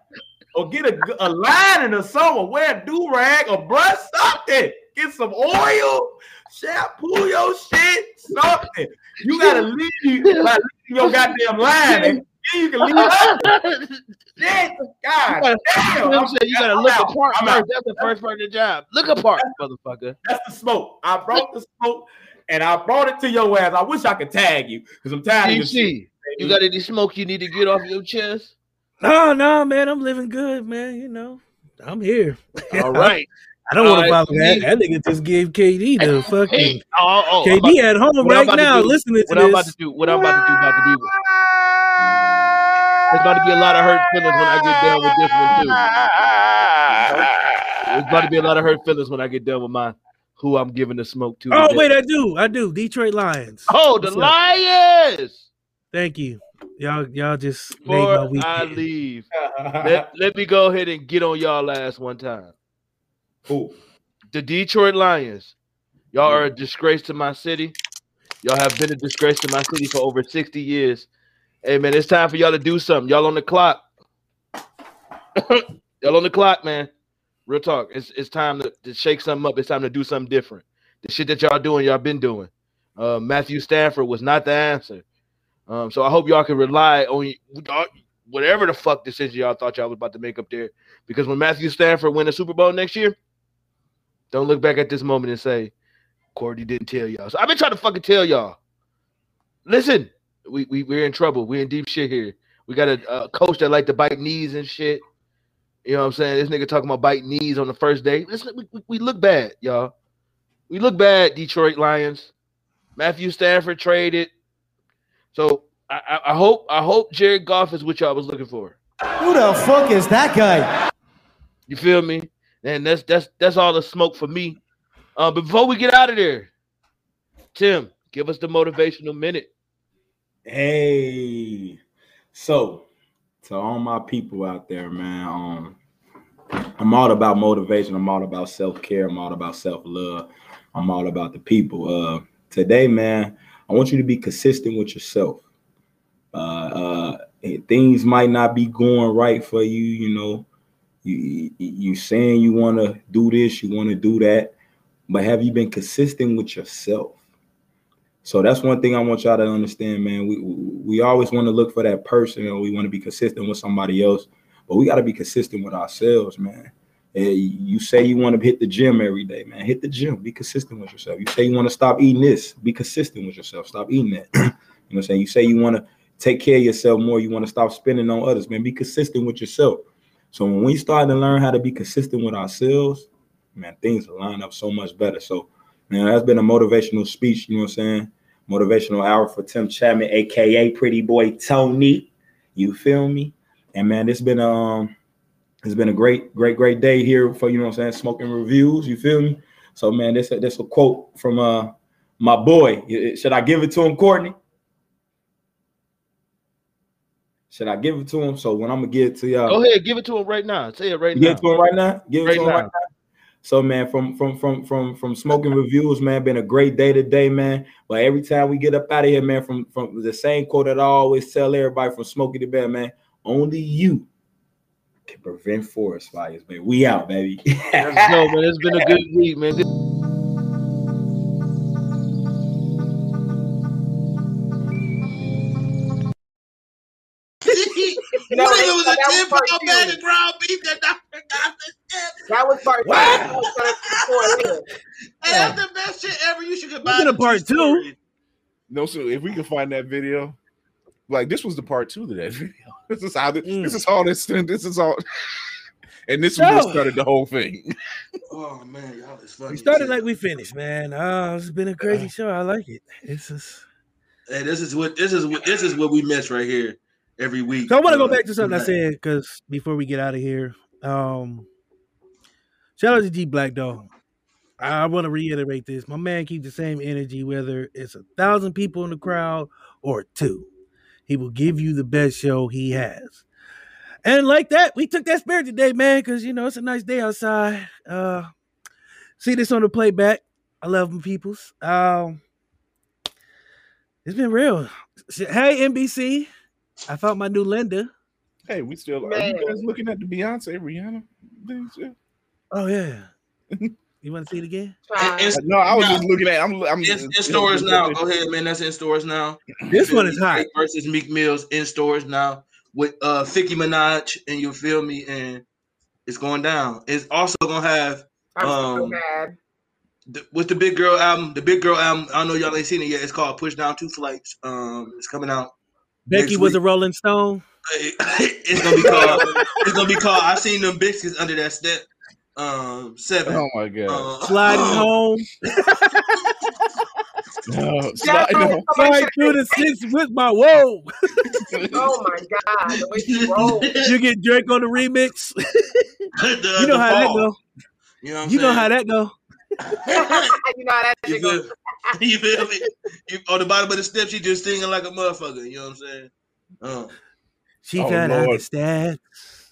Or get a, a lining or something. Wear a do-rag or brush something. Get some oil, shampoo your shit, something. You gotta lead by your goddamn line. And then you can lead others. Shit, God You damn. know what I'm saying? You gotta I'm look out. apart I'm first. out. That's the first part of the job. Look apart, motherfucker. That's the smoke. I brought the smoke and I brought it to your ass. I wish I could tag you because I'm tired of your shit. DC, you got any smoke you need to get off your chest? No, no, man, I'm living good, man. You know, I'm here. All right. I don't want to All right, follow that. me- That nigga just gave KD the fucking Hey, oh, oh, oh KD about- at home right about to now do- listening to what I'm about to do. What I'm about to do about to be. There's about to be a lot of hurt feelings when I get done with this one too. There's about to be a lot of hurt feelings when I get done with my who I'm giving the smoke to. Oh today. wait, I do, I do. Detroit Lions. Oh, the What's up? Lions! Thank you. Y'all, y'all just made my Before I leave, let, let me go ahead and get on y'all last one time. Who? The Detroit Lions. Y'all are a disgrace to my city. Y'all have been a disgrace to my city for over 60 years. Hey man, it's time for y'all to do something. Y'all on the clock. y'all on the clock, man. Real talk. It's it's time to, to shake something up. It's time to do something different. The shit that y'all doing, y'all been doing. Uh, Matthew Stafford was not the answer. Um, so I hope y'all can rely on whatever the fuck decision y'all thought y'all was about to make up there. Because when Matthew Stafford win the Super Bowl next year, don't look back at this moment and say, Cordy didn't tell y'all. So I've been trying to fucking tell y'all. Listen, we, we we're in trouble. We're in deep shit here. We got a, a coach that like to bite knees and shit. You know what I'm saying? This nigga talking about biting knees on the first day. Listen, we, we, we look bad, y'all. We look bad, Detroit Lions. Matthew Stafford traded. So I, I, I hope I hope Jared Goff is what y'all was looking for. Who the fuck is that guy? You feel me? And that's that's that's all the smoke for me. Uh, before we get out of there, Tim, give us the motivational minute. Hey, so to all my people out there, man, um, I'm all about motivation. I'm all about self care. I'm all about self love. I'm all about the people. Uh, today, man, I want you to be consistent with yourself. Uh, uh, things might not be going right for you. You know, you you, saying you want to do this, you want to do that, but have you been consistent with yourself? So that's one thing I want y'all to understand, man. We we always want to look for that person, and we want to be consistent with somebody else, but we got to be consistent with ourselves, man. Eh, You say you want to hit the gym every day, man. Hit the gym. Be consistent with yourself. You say you want to stop eating this. Be consistent with yourself. Stop eating that. you know what I'm saying? You say you want to take care of yourself more. You want to stop spending on others, man. Be consistent with yourself. So when we start to learn how to be consistent with ourselves, man, things line up so much better. So, man, that's been a motivational speech. You know what I'm saying? Motivational hour for Tim Chapman, aka Pretty Boy Tony. You feel me? And man, it's been um, it's been a great, great, great day here for you know what I'm saying, smoking reviews. You feel me? So man, this this a quote from uh my boy. Should I give it to him, Courtney? Should I give it to him? So when I'm gonna give it to y'all, Go ahead, give it to him right now. Say it right now. Give it to him right now. Give it Right to him now. right now. So man, from from from from from smoking reviews, man, been a great day today, man. But every time we get up out of here, man, from from the same quote that I always tell everybody from smoking to bed, man. Only you can prevent forest fires, baby. We out, baby. Let's go, man. It's been a good week, man. what if it was that was 10 part pound two. bag of ground beef that Dr. got the? That was part two. Wow. That was part two. Hey, that's the best shit ever. You should combine Speaking of part two, stories. No, so if we can find that video, like this was the part two to that video. This is how this, Mm. this is all this this is all and this is what started the whole thing. Oh man, y'all is funny. We started like we finished, man. Uh, it's been a crazy show. I like it. It's just. Hey, this is what this is what this is what we miss right here every week. So I want to go back to something I said because before we get out of here, um, shout out to G Blakk Dog. I want to reiterate this. My man keeps the same energy, whether it's a thousand people in the crowd or two. He will give you the best show he has. And like that, we took that spirit today, man, because you know it's a nice day outside. Uh see this on the playback. I love them peoples. Um it's been real. Hey NBC, I found my new Linda. Hey, we still are you guys looking at the Beyonce Rihanna? things? Oh yeah. you want to see it again? It's- no, I was just looking at. I'm. I'm It's in stores now. Go ahead, man. That's in stores now. This one is hot. Versus Meek Mills in stores now with uh Nicki Minaj, and you feel me, and it's going down. It's also gonna have I'm so um mad. the, what's the big girl album? The big girl album. I know y'all ain't seen it yet. It's called Push Down Two Flights. Um, it's coming out. Becky was week. a Rolling Stone. it's gonna be called. it's gonna be called. I seen them biscuits under that step. Um, seven. Oh my god! Uh, Sliding home. No, Slide, slide slide through the six with my whoa. Oh my god, the way she rolled. you get Drake on the remix. The- you know the how that fall. go. You know what I'm You know how that go. you know how that You shit feel, goes. you feel me? You, on the bottom of the steps, she just singing like a motherfucker. You know what I'm saying? Uh, She Oh, got out the Lord. stats.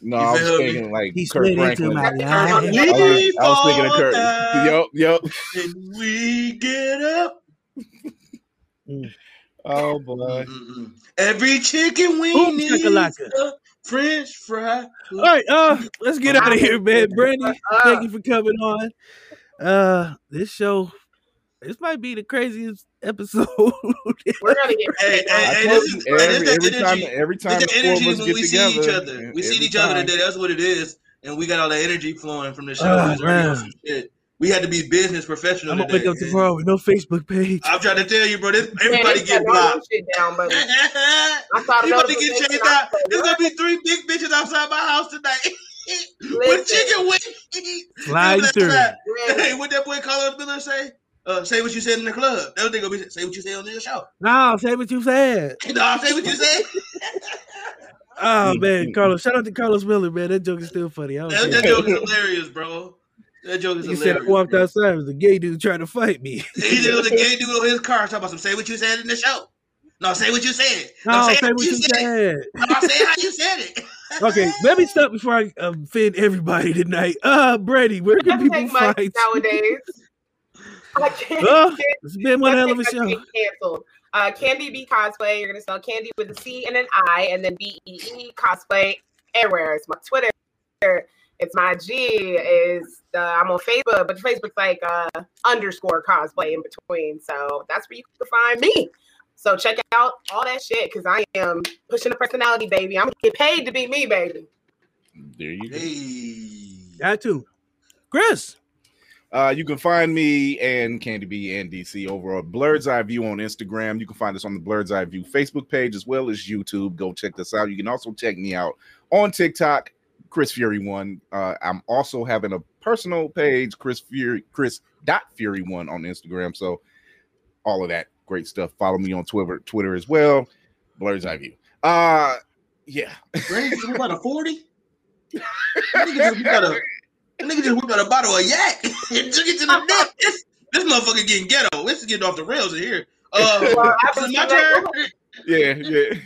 No, I was feel me? like He Kirk slid Franklin. my I was, I was- I was thinking of Kurt. Yep, yep. and we get up. Oh boy. Mm-mm. Every chicken wing Boom, needs shakalaka. a French fry. All right, uh, let's get out of here, man. Brandy, thank you for coming on. Uh, this show, this might be the craziest episode. We're gonna get Hey, hey, I hey, told this is, hey, every, that every time, every time the the four of energy us when get we together, see each other. We see every each other today. That's what it is. And we got all the energy flowing from the show. Oh, It's already on man. some shit. We had to be business professional I'm gonna today. wake up tomorrow with no Facebook page. I'm trying to tell you, bro. This, everybody get shut all blocked. that shit down, but I saw the You about to get notification, chased out. There's gonna be three big bitches outside my house tonight. With Listen. chicken wings. Slide That's through. right. Hey, what that boy Carlos Miller say? Uh, say what you said in the club. That was they gonna be say what you said on the show. No, say what you said. No, say what you said. Oh man, Carlos! Shout out to Carlos Miller, man. That joke is still funny. I That, that joke is hilarious, bro. That joke is He said I hilarious. walked outside. It was a gay dude trying to fight me. He did was a gay dude on his car talking about some say what you said in the show. No, say what you said. No, say, say what you said. No, say how you said it. Okay, let me stop before I offend everybody tonight. Uh, Brady, where can people take much find? nowadays. I can't, Oh, it's been one hell of a take much to show. Canceled. Uh, Candy B cosplay. You're gonna spell Candy with a C and an I, and then B E E cosplay everywhere. It's my Twitter. It's my G. Is uh, I'm on Facebook, but Facebook's like uh, underscore cosplay in between. So that's where you can find me. So check out all that shit because I am pushing the personality, baby. I'm gonna get paid to be me, baby. There you go. Hey. Got to. Chris. Uh, you can find me and Candy B and DC over at Blurred's Eye View on Instagram. You can find us on the Blurred's Eye View Facebook page as well as YouTube. Go check this out. You can also check me out on TikTok, Chris Fury One. Uh, I'm also having a personal page, Chris Fury, Chris dot Fury One on Instagram. So all of that great stuff. Follow me on Twitter, Twitter as well. Blurred's Eye View. Uh, yeah. Just whipped a 40? nigga just a nigga just whipped out a bottle of yak and took it to the neck. This, this motherfucker getting ghetto. This is getting off the rails in here. Uh, Well, I is it believe my that- turn? Yeah, yeah.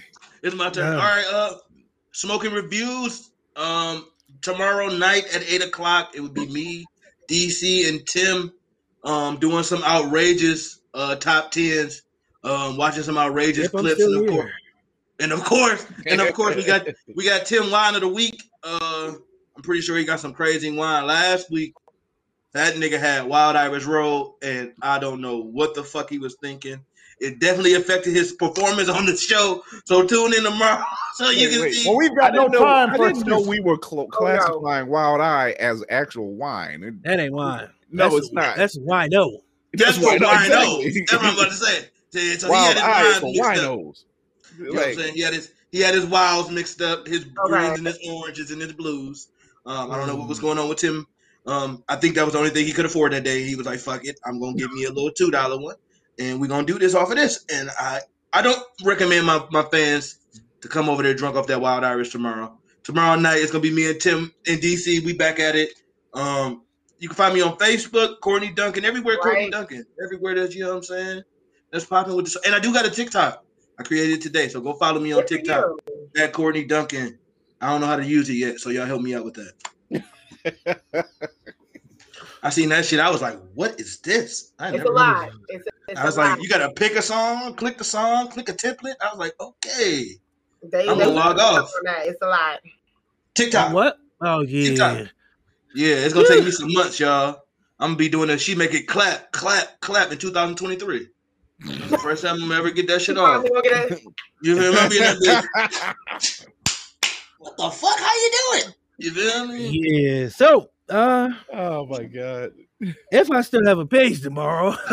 It's my turn. Yeah. All right, uh smoking reviews. Um tomorrow night at eight o'clock, it would be me, DC, and Tim um doing some outrageous uh top tens. Um watching some outrageous Yep, clips and of here. course and of course, and of course, we got we got Tim line of the week. Uh, I'm pretty sure he got some crazy wine last week. That nigga had Wild Irish Rose, and I don't know what the fuck he was thinking. It definitely affected his performance on the show. So tune in tomorrow so you can see. Well, we've I got no didn't know, time I didn't know we were cl- Oh, no. classifying Wild Eye as actual wine. It- That ain't wine. No, That's- it's not. That's why no. That's what why wine not, knows. exactly. That's what I'm about to say. So, so Wild he Eye had is his for wines mixed up. winos. You know what I'm saying? He had his he had his wilds mixed up, his Okay. greens and his oranges and his blues. Um, I don't know what was going on with Tim. Um, I think that was the only thing he could afford that day. He was like, "Fuck it, I'm gonna give me a little two dollar one, and we're gonna do this off of this." And I, I don't recommend my my fans to come over there drunk off that wild Irish tomorrow. Tomorrow night it's gonna be me and Tim in DC. We back at it. Um, you can find me on Facebook, Courtney Duncan, everywhere. Courtney Duncan, everywhere. That's you know what I'm saying. That's popping with this, and I do got a TikTok. I created today, so go follow me on Good for TikTok at Courtney Duncan. I don't know how to use it yet, so y'all help me out with that. I seen that shit. I was like, "What is this?" I It's never a lot. it. It's, it's I was a like, lot. "You gotta pick a song, click the song, click a template." I was like, "Okay." They, I'm they gonna log off. that. It's a lot. TikTok. What? Oh yeah. TikTok. Yeah, it's gonna take me some months, y'all. I'm gonna be doing a she make it clap, clap, clap in 2023. The first time I'm ever get that shit off. Probably gonna get a- You feel me? I'm being that bitch. What the fuck? How you doing? You feel me? Yeah. So, uh, Oh my god. if I still have a page tomorrow,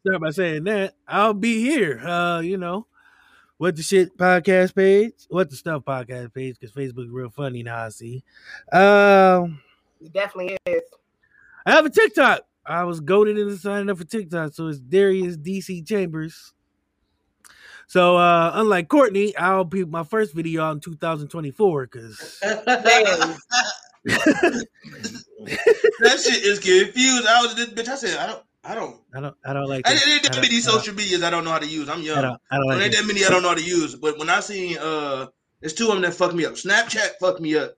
start by saying that I'll be here. Uh, you know, what the shit podcast page, what the stuff podcast page, because Facebook real funny now. I see. Um, It definitely is. I have a TikTok. I was goaded into signing up for TikTok, so it's Darius DC Chambers. So uh unlike Courtney, I'll be my first video out in 2024 because that shit is confused. I was this bitch. I said, I don't, I don't. I don't I don't like I, this. it ain't I that many social medias I don't know how to use. I'm young. I don't, I don't There like ain't that many I don't know how to use. But when I seen uh, there's two of them that fucked me up. Snapchat fucked me up.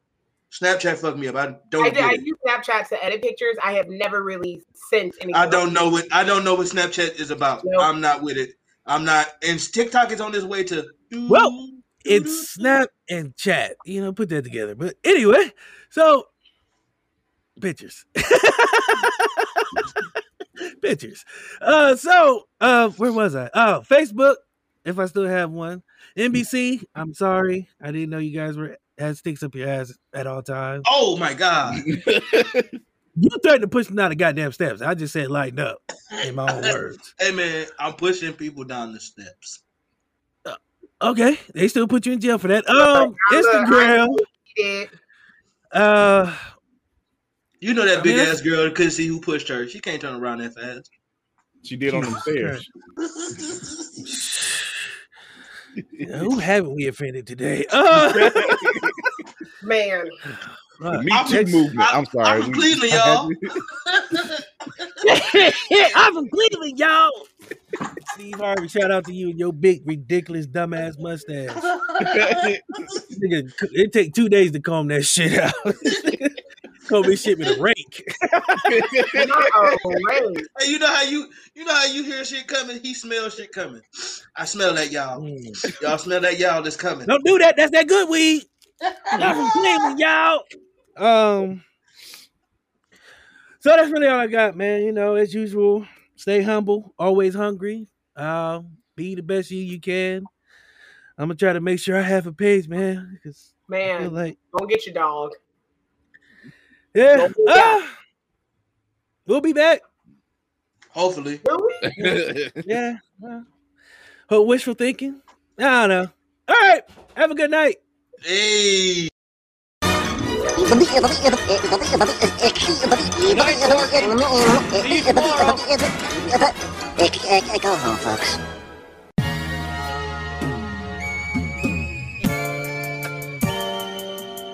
Snapchat fucked me up. I don't I, did, I it. use Snapchat to edit pictures. I have never really sent anything. I don't know what I don't know what Snapchat is about. Nope. I'm not with it. I'm not. And TikTok is on its way to. Well, it's Snap and Chat. You know, put that together. But anyway, so pictures. pictures. Uh so uh where was I? Oh, Facebook, if I still have one. NBC, I'm sorry. I didn't know you guys were had sticks up your ass at all times. Oh my god. You threatened to push me down the goddamn steps. I just said lighten up in my own words. Hey man, I'm pushing people down the steps. Okay, they still put you in jail for that. Um, Instagram. Uh, You know that I big mean, ass girl couldn't see who pushed her. She can't turn around that fast. She did on the stairs. who haven't we offended today? Uh, man, uh, Me Too next- movement. I'm sorry. I'm from Cleveland, y'all. I'm from Cleveland, y'all. Steve Harvey, shout out to you and your big, ridiculous, dumbass mustache. Nigga, it take two days to comb that shit out. comb this shit with a rake. no. Hey, you know how you you know how you hear shit coming? He smells shit coming. I smell that y'all. Y'all smell that y'all that's coming. Don't do that. That's that good weed. Not from Cleveland, y'all. Um. So that's really all I got, man. You know, as usual, stay humble, always hungry. Um, be the best you you can. I'm gonna try to make sure I have a page, man. Because Man, like, don't get your dog. yeah, ah, we'll be back. Hopefully. Really? Yeah. well, Hope wishful thinking. I don't know. All right. Have a good night. Hey. Go home, folks.